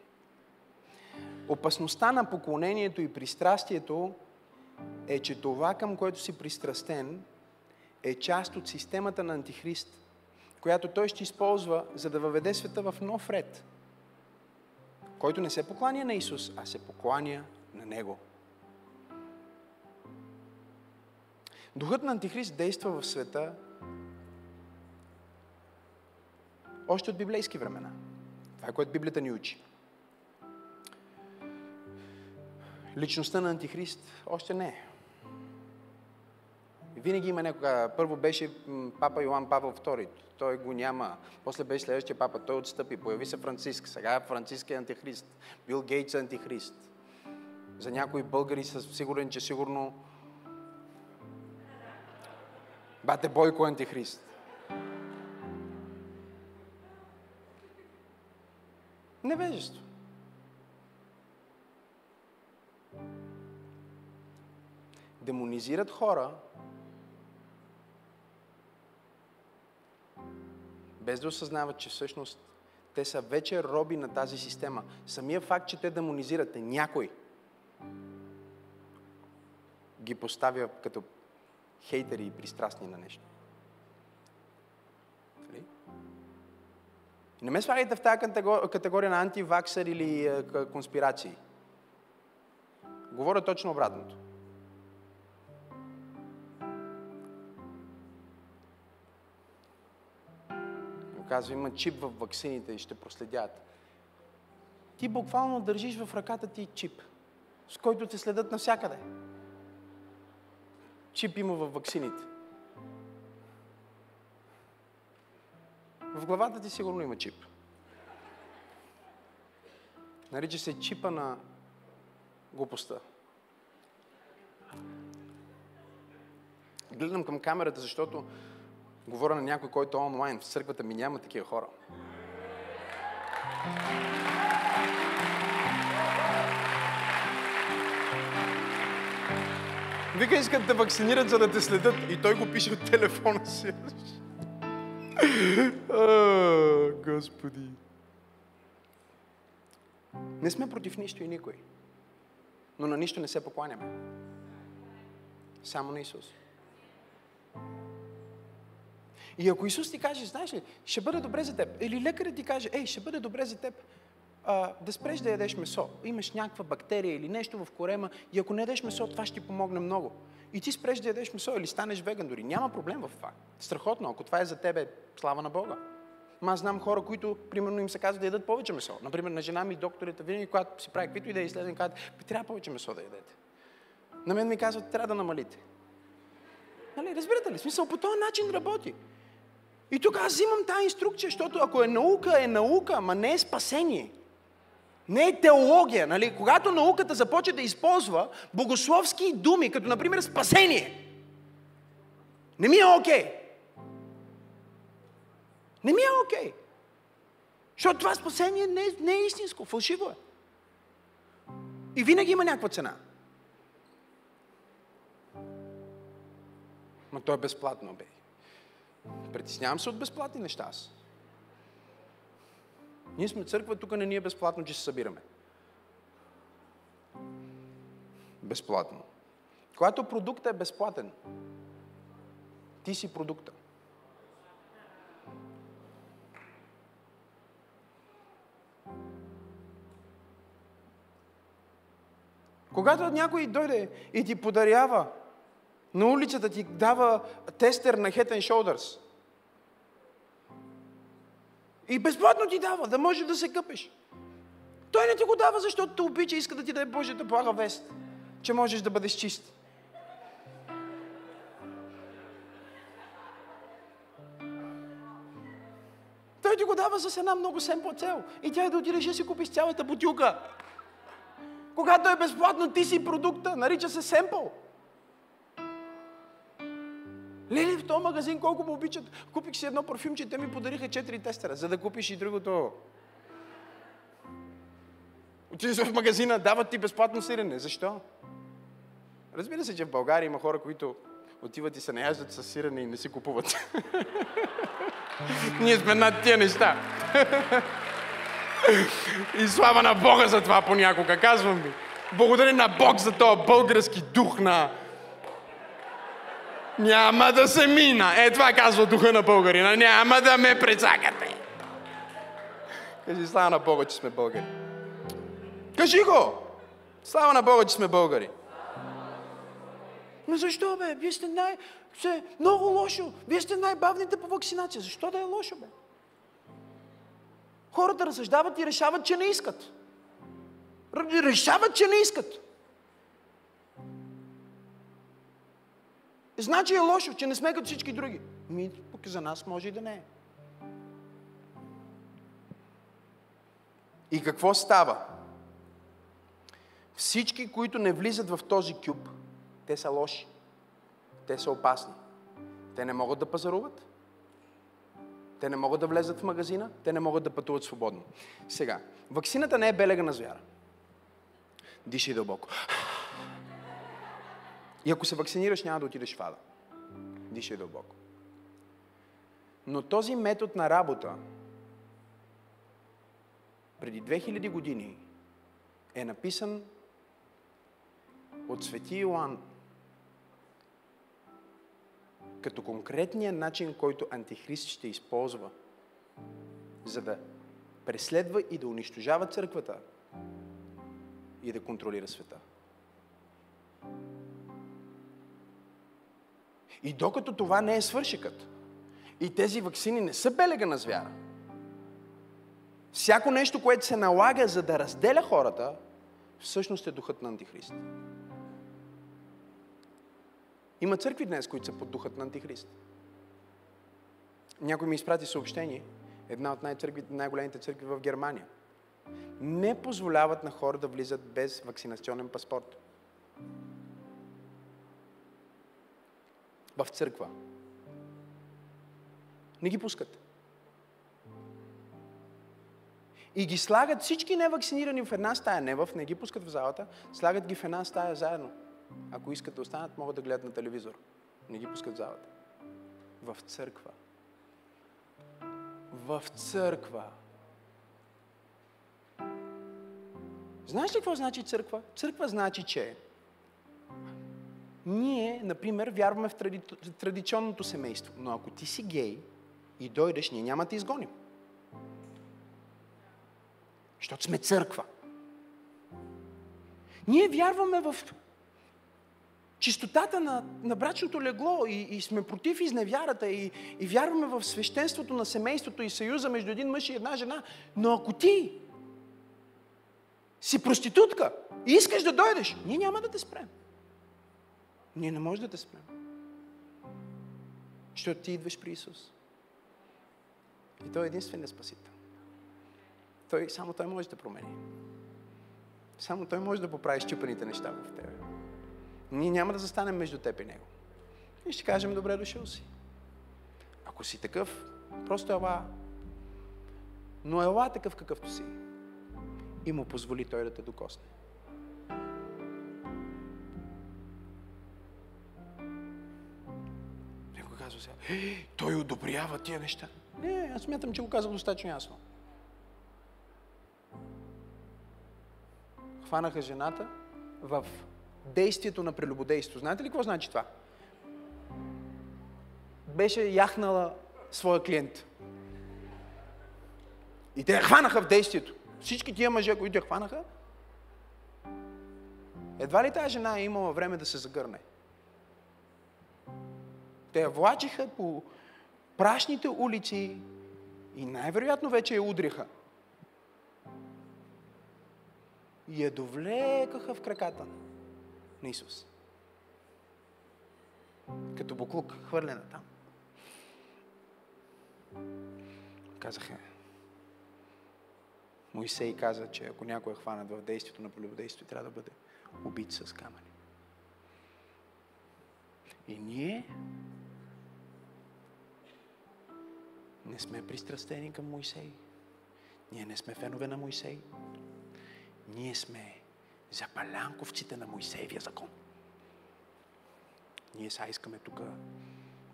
Опасността на поклонението и пристрастието е, че това, към което си пристрастен, е част от системата на Антихрист, която той ще използва, за да въведе света в нов ред, който не се покланя на Исус, а се покланя на Него. Духът на Антихрист действа в света още от библейски времена. Това е което Библията ни учи. Личността на Антихрист още не е. Винаги има някога. Първо беше папа Йоан Павел II. Той го няма. После беше следващия папа. Той отстъпи. Появи се Франциск. Сега Франциск е антихрист. Бил Гейтс е антихрист. За някои българи са сигурен, че сигурно Бате Бойко е антихрист. Невежество. Демонизират хора, без да осъзнават, че всъщност те са вече роби на тази система. Самия факт, че те демонизирате някой, ги поставя като хейтери и пристрастни на нещо. Нали? Не ме слагайте в тази категория на антиваксър или е, конспирации. Говоря точно обратното. Казва, има чип в ваксините и ще проследят. Ти буквално държиш в ръката ти чип, с който те следят навсякъде. Чип има в ваксините. В главата ти сигурно има чип. Нарича се чипа на глупостта. Гледам към камерата, защото Говоря на някой, който е онлайн. В църквата ми няма такива хора. Вика, искат да вакцинират, за да те следят. И той го пише от телефона си. О, Господи. Не сме против нищо и никой. Но на нищо не се покланяме. Само на Исус. И ако Исус ти каже, знаеш ли, ще бъде добре за теб, или лекарът ти каже, ей, ще бъде добре за теб, а, да спреш да ядеш месо. Имаш някаква бактерия или нещо в корема и ако не ядеш месо, това ще ти помогне много. И ти спреш да ядеш месо или станеш веган дори. Няма проблем в това. Страхотно, ако това е за тебе, слава на Бога. Ма аз знам хора, които, примерно, им се казва да ядат повече месо. Например, на жена ми докторите, винаги, когато си прави каквито и да изследване, казват, трябва повече месо да ядете. На мен ми казват, трябва да намалите. Нали, разбирате ли? Смисъл, по този начин работи. И тук аз взимам тази инструкция, защото ако е наука, е наука, ама не е спасение. Не е теология, нали? Когато науката започне да използва богословски думи, като например спасение, не ми е окей. Не ми е окей. Защото това спасение не е, не е истинско, фалшиво е. И винаги има някаква цена. Но то е безплатно, бе. Притеснявам се от безплатни неща аз. Ние сме църква, тук не ни е безплатно, че се събираме. Безплатно. Когато продуктът е безплатен, ти си продукта. Когато някой дойде и ти подарява на улицата ти дава тестер на Head and Shoulders. И безплатно ти дава, да може да се къпеш. Той не ти го дава, защото те обича и иска да ти даде Божията блага вест, че можеш да бъдеш чист. Той ти го дава с една много семпла цел. И тя е да отидеш да си купиш цялата бутилка. Когато е безплатно, ти си продукта. Нарича се семпъл. Лели, в този магазин колко му обичат. Купих си едно парфюмче, те ми подариха 4 тестера, за да купиш и другото. Отидеш в магазина, дават ти безплатно сирене. Защо? Разбира се, че в България има хора, които отиват и се наяждат с сирене и не си купуват. [laughs] Ние сме над тия неща. [laughs] и слава на Бога за това понякога, казвам ви. Благодаря на Бог за този български дух на няма да се мина. Е, това казва духа на българина. Няма да ме прецакате. Кажи слава на Бога, че сме българи. Кажи го! Слава на Бога, че сме българи. Но защо, бе? Вие сте най... Се, много лошо. Вие сте най-бавните по вакцинация. Защо да е лошо, бе? хората разсъждават и решават, че не искат. Решават, че не искат. Значи е лошо, че не сме като всички други. Ми, пък за нас може и да не е. И какво става? Всички, които не влизат в този кюб, те са лоши. Те са опасни. Те не могат да пазаруват. Те не могат да влезат в магазина. Те не могат да пътуват свободно. Сега, ваксината не е белега на звяра. Дишай дълбоко. И ако се вакцинираш, няма да отидеш в ада. Дишай дълбоко. Но този метод на работа преди 2000 години е написан от Свети Йоанн като конкретния начин, който Антихрист ще използва, за да преследва и да унищожава църквата и да контролира света. И докато това не е свършикът, и тези вакцини не са белега на звяра, всяко нещо, което се налага за да разделя хората, всъщност е духът на Антихрист. Има църкви днес, които са под духът на Антихрист. Някой ми изпрати съобщение, една от най-големите църкви в Германия. Не позволяват на хора да влизат без вакцинационен паспорт. В църква. Не ги пускат. И ги слагат всички невакцинирани в една стая. Не в, не ги пускат в залата, слагат ги в една стая заедно. Ако искат да останат, могат да гледат на телевизор. Не ги пускат в залата. В църква. В църква. Знаеш ли какво значи църква? Църква значи, че ние, например, вярваме в тради... традиционното семейство. Но ако ти си гей и дойдеш, ние няма да те изгоним. Защото сме църква. Ние вярваме в чистотата на, на брачното легло и, и сме против изневярата и, и вярваме в свещенството на семейството и съюза между един мъж и една жена. Но ако ти си проститутка и искаш да дойдеш, ние няма да те спрем. Ние не можем да те спрем. Защото ти идваш при Исус. И Той е единственият спасител. Той, само Той може да промени. Само Той може да поправи щупаните неща в тебе. Ние няма да застанем между теб и Него. И ще кажем, добре дошъл си. Ако си такъв, просто ела. Но ела такъв какъвто си. И му позволи Той да те докосне. Сега, той одобрява тия неща. Не, аз смятам, че го казах достатъчно ясно. Хванаха жената в действието на прелюбодейство. Знаете ли какво значи това? Беше яхнала своя клиент. И те я хванаха в действието. Всички тия мъже, които я хванаха, едва ли тази жена е имала време да се загърне. Те влачиха по прашните улици и най-вероятно вече я удриха. И я довлекаха в краката на Исус. Като буклук, хвърлена там. Казаха, Моисей каза, че ако някой е хванат в действието на полюбодействие, трябва да бъде убит с камъни. И ние не сме пристрастени към Моисей. Ние не сме фенове на Моисей. Ние сме запалянковците на Моисеевия закон. Ние сега искаме тук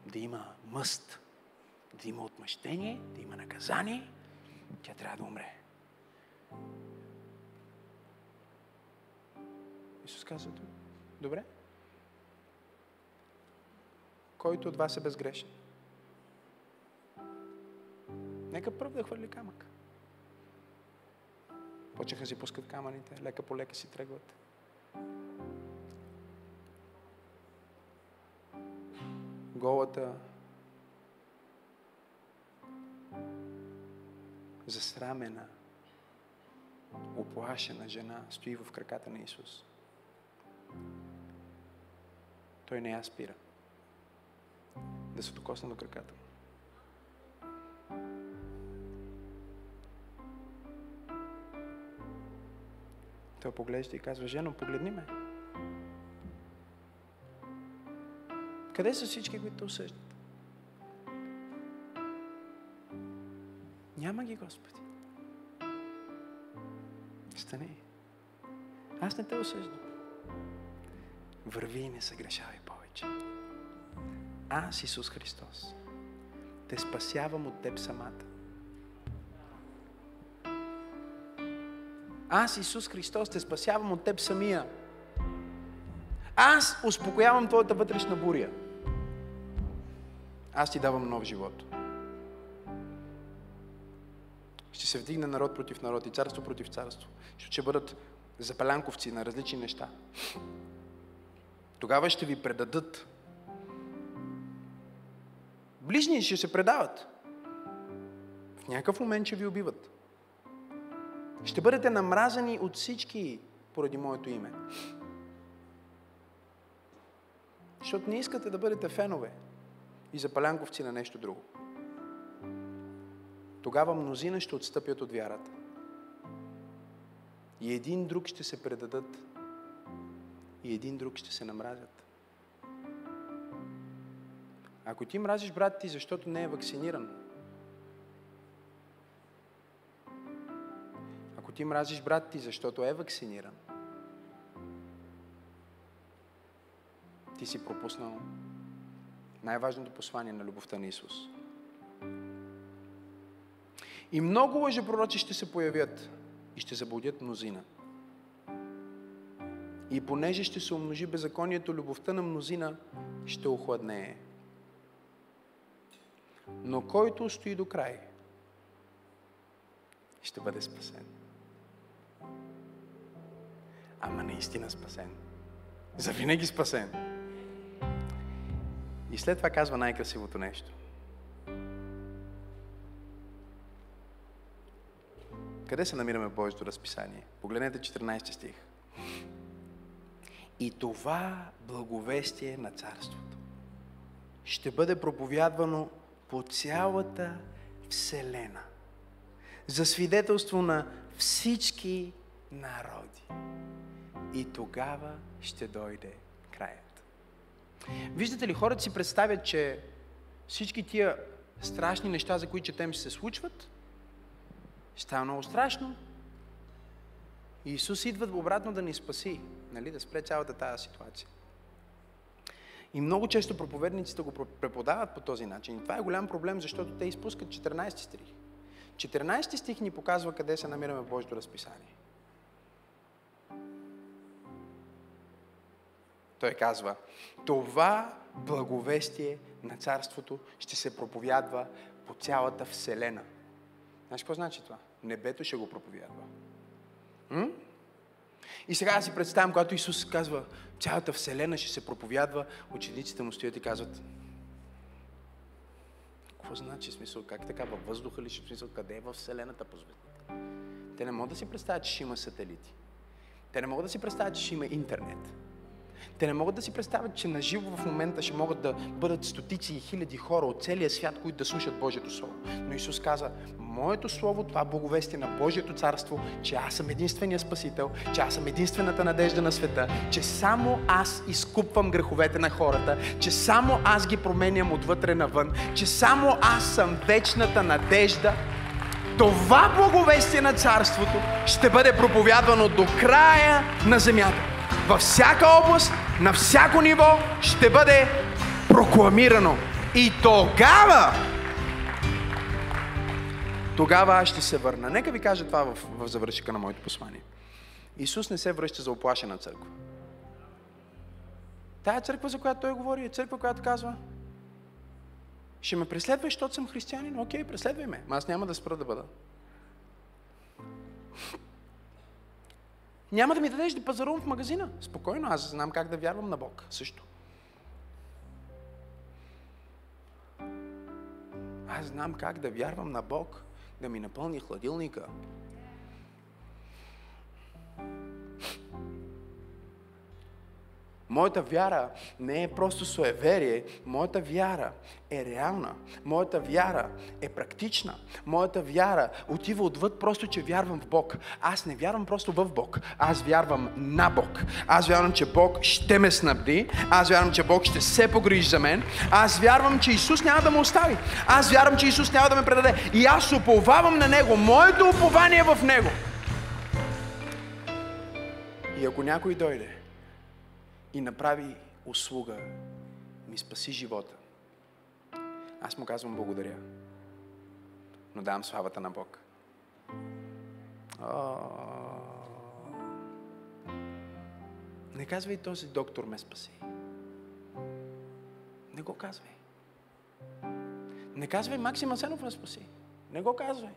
да има мъст, да има отмъщение, да има наказание. Тя трябва да умре. Исус каза, добре. Който от вас е безгрешен? Нека първо да хвърли камък. Почеха си пускат камъните, лека по лека си тръгват. Голата засрамена, оплашена жена стои в краката на Исус. Той не я спира. Да се докосне до краката. Той поглежда и казва, жено, погледни ме. Къде са всички, които осъждат? Няма ги, Господи. Стани. Аз не те осъждам. Върви и не се грешавай повече. Аз, Исус Христос, те спасявам от теб самата. Аз, Исус Христос, те спасявам от теб самия. Аз успокоявам твоята вътрешна буря. Аз ти давам нов живот. Ще се вдигне народ против народ и царство против царство. Ще бъдат запалянковци на различни неща. Тогава ще ви предадат. Ближни ще се предават. В някакъв момент ще ви убиват. Ще бъдете намразани от всички поради моето име. Защото не искате да бъдете фенове и запалянковци на нещо друго. Тогава мнозина ще отстъпят от вярата. И един друг ще се предадат. И един друг ще се намразят. Ако ти мразиш брат ти, защото не е вакциниран, ти мразиш брат ти, защото е вакциниран, ти си пропуснал най-важното послание на любовта на Исус. И много лъжепророци ще се появят и ще заблудят мнозина. И понеже ще се умножи беззаконието, любовта на мнозина ще охладнее. Но който стои до край, ще бъде спасен. Ама наистина спасен. Завинаги спасен. И след това казва най-красивото нещо. Къде се намираме в Божието разписание? Погледнете 14 стих. И това благовестие на царството ще бъде проповядвано по цялата Вселена. За свидетелство на всички народи. И тогава ще дойде краят. Виждате ли, хората си представят, че всички тия страшни неща, за които четем, се случват, ще става много страшно. И Исус идва обратно да ни спаси, нали, да спре цялата тази ситуация. И много често проповедниците го преподават по този начин. И това е голям проблем, защото те изпускат 14 стих. 14 стих ни показва къде се намираме в Божието разписание. Той казва, това благовестие на Царството ще се проповядва по цялата Вселена. Знаеш какво значи това? Небето ще го проповядва. М? И сега си представям, когато Исус казва, цялата Вселена ще се проповядва, учениците му стоят и казват, какво значи смисъл? Как така? Във въздуха ли ще смисъл? Къде е в Вселената по Те не могат да си представят, че ще има сателити. Те не могат да си представят, че ще има интернет. Те не могат да си представят, че на живо в момента ще могат да бъдат стотици и хиляди хора от целия свят, които да слушат Божието Слово. Но Исус каза, моето Слово, това благовестие на Божието Царство, че аз съм единствения Спасител, че аз съм единствената надежда на света, че само аз изкупвам греховете на хората, че само аз ги променям отвътре навън, че само аз съм вечната надежда това благовестие на Царството ще бъде проповядвано до края на земята във всяка област, на всяко ниво ще бъде прокламирано. И тогава, тогава аз ще се върна. Нека ви кажа това в, в завършика на моето послание. Исус не се връща за оплашена църква. Тая църква, за която той говори, е църква, която казва, ще ме преследваш, защото съм християнин? Окей, преследвай ме. Аз няма да спра да бъда. Няма да ми дадеш да пазарувам в магазина. Спокойно, аз знам как да вярвам на Бог също. Аз знам как да вярвам на Бог, да ми напълни хладилника. Моята вяра не е просто суеверие, моята вяра е реална. Моята вяра е практична. Моята вяра отива отвъд просто, че вярвам в Бог. Аз не вярвам просто в Бог. Аз вярвам на Бог. Аз вярвам, че Бог ще ме снабди. Аз вярвам, че Бог ще се погрижи за мен. Аз вярвам, че Исус няма да ме остави. Аз вярвам, че Исус няма да ме предаде. И аз уповавам на Него. Моето упование е в Него. И ако някой дойде и направи услуга, ми спаси живота, аз му казвам благодаря. Но давам славата на Бог. О, не казвай този доктор ме спаси. Не го казвай. Не казвай Максим Асенов ме спаси. Не го казвай.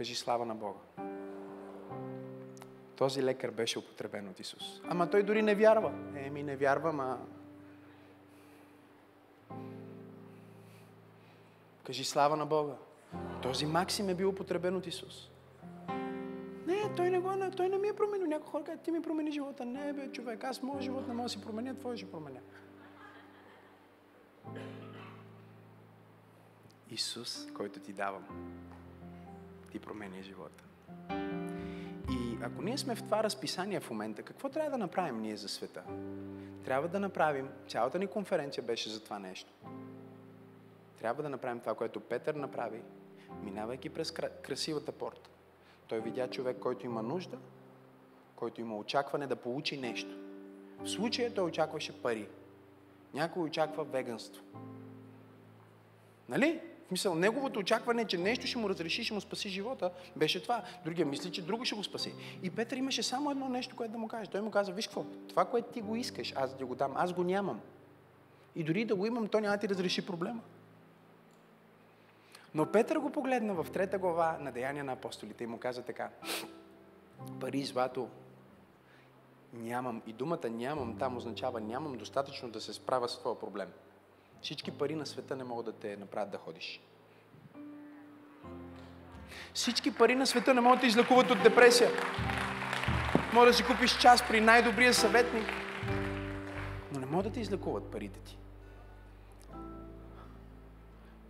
Кажи слава на Бога. Този лекар беше употребен от Исус. Ама той дори не вярва. Еми, не вярва, ма... Кажи слава на Бога. Този Максим е бил употребен от Исус. Не, той не, го, той не ми е променил. Някой хора казват, ти ми промени живота. Не, бе, човек, аз моят живот не мога да си променя, твой ще променя. Исус, който ти давам, ти променя живота. И ако ние сме в това разписание в момента, какво трябва да направим ние за света? Трябва да направим, цялата ни конференция беше за това нещо. Трябва да направим това, което Петър направи, минавайки през красивата порта. Той видя човек, който има нужда, който има очакване да получи нещо. В случая той очакваше пари. Някой очаква веганство. Нали? Мисъл, неговото очакване, че нещо ще му разреши, ще му спаси живота, беше това. Другия мисли, че друго ще го спаси. И Петър имаше само едно нещо, което да му каже. Той му каза, виж какво, това, което ти го искаш, аз ти го дам, аз го нямам. И дори да го имам, то няма да ти разреши проблема. Но Петър го погледна в трета глава на Деяния на апостолите и му каза така. Пари злато нямам. И думата нямам там означава нямам достатъчно да се справя с твоя проблем. Всички пари на света не могат да те направят да ходиш. Всички пари на света не могат да излекуват от депресия. Може да си купиш час при най-добрия съветник, но не могат да те излекуват парите ти.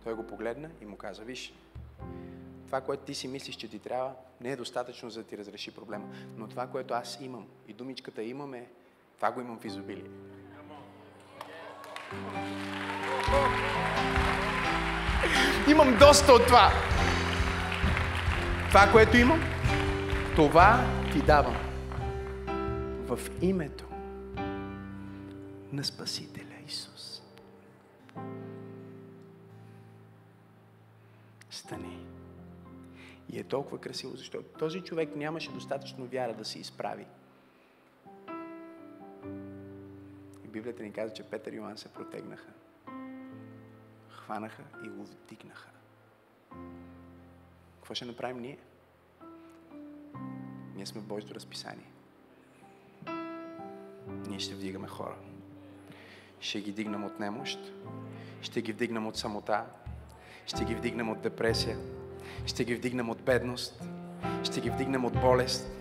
Той го погледна и му каза, виж, това, което ти си мислиш, че ти трябва, не е достатъчно за да ти разреши проблема. Но това, което аз имам и думичката имаме, това го имам в изобилие. Имам доста от това. Това, което имам, това ти давам. В името на Спасителя Исус. Стани. И е толкова красиво, защото този човек нямаше достатъчно вяра да се изправи. И Библията ни казва, че Петър и Йоан се протегнаха хванаха и го вдигнаха. Какво ще направим ние? Ние сме в Божието разписание. Ние ще вдигаме хора. Ще ги дигнем от немощ. Ще ги вдигнем от самота. Ще ги вдигнем от депресия. Ще ги вдигнем от бедност. Ще ги вдигнем от болест.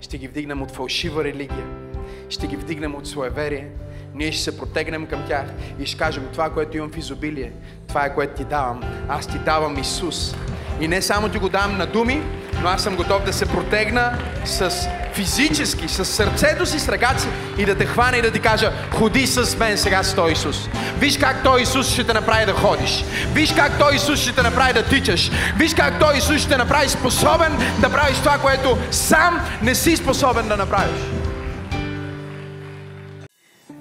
Ще ги вдигнем от фалшива религия. Ще ги вдигнем от своеверие ние ще се протегнем към тях и ще кажем това, което имам в изобилие, това е което ти давам. Аз ти давам Исус. И не само ти го давам на думи, но аз съм готов да се протегна с физически, с сърцето си, с ръката и да те хвана и да ти кажа, ходи с мен сега с Той Исус. Виж как Той Исус ще те направи да ходиш. Виж как Той Исус ще те направи да тичаш. Виж как Той Исус ще те направи способен да правиш това, което сам не си способен да направиш.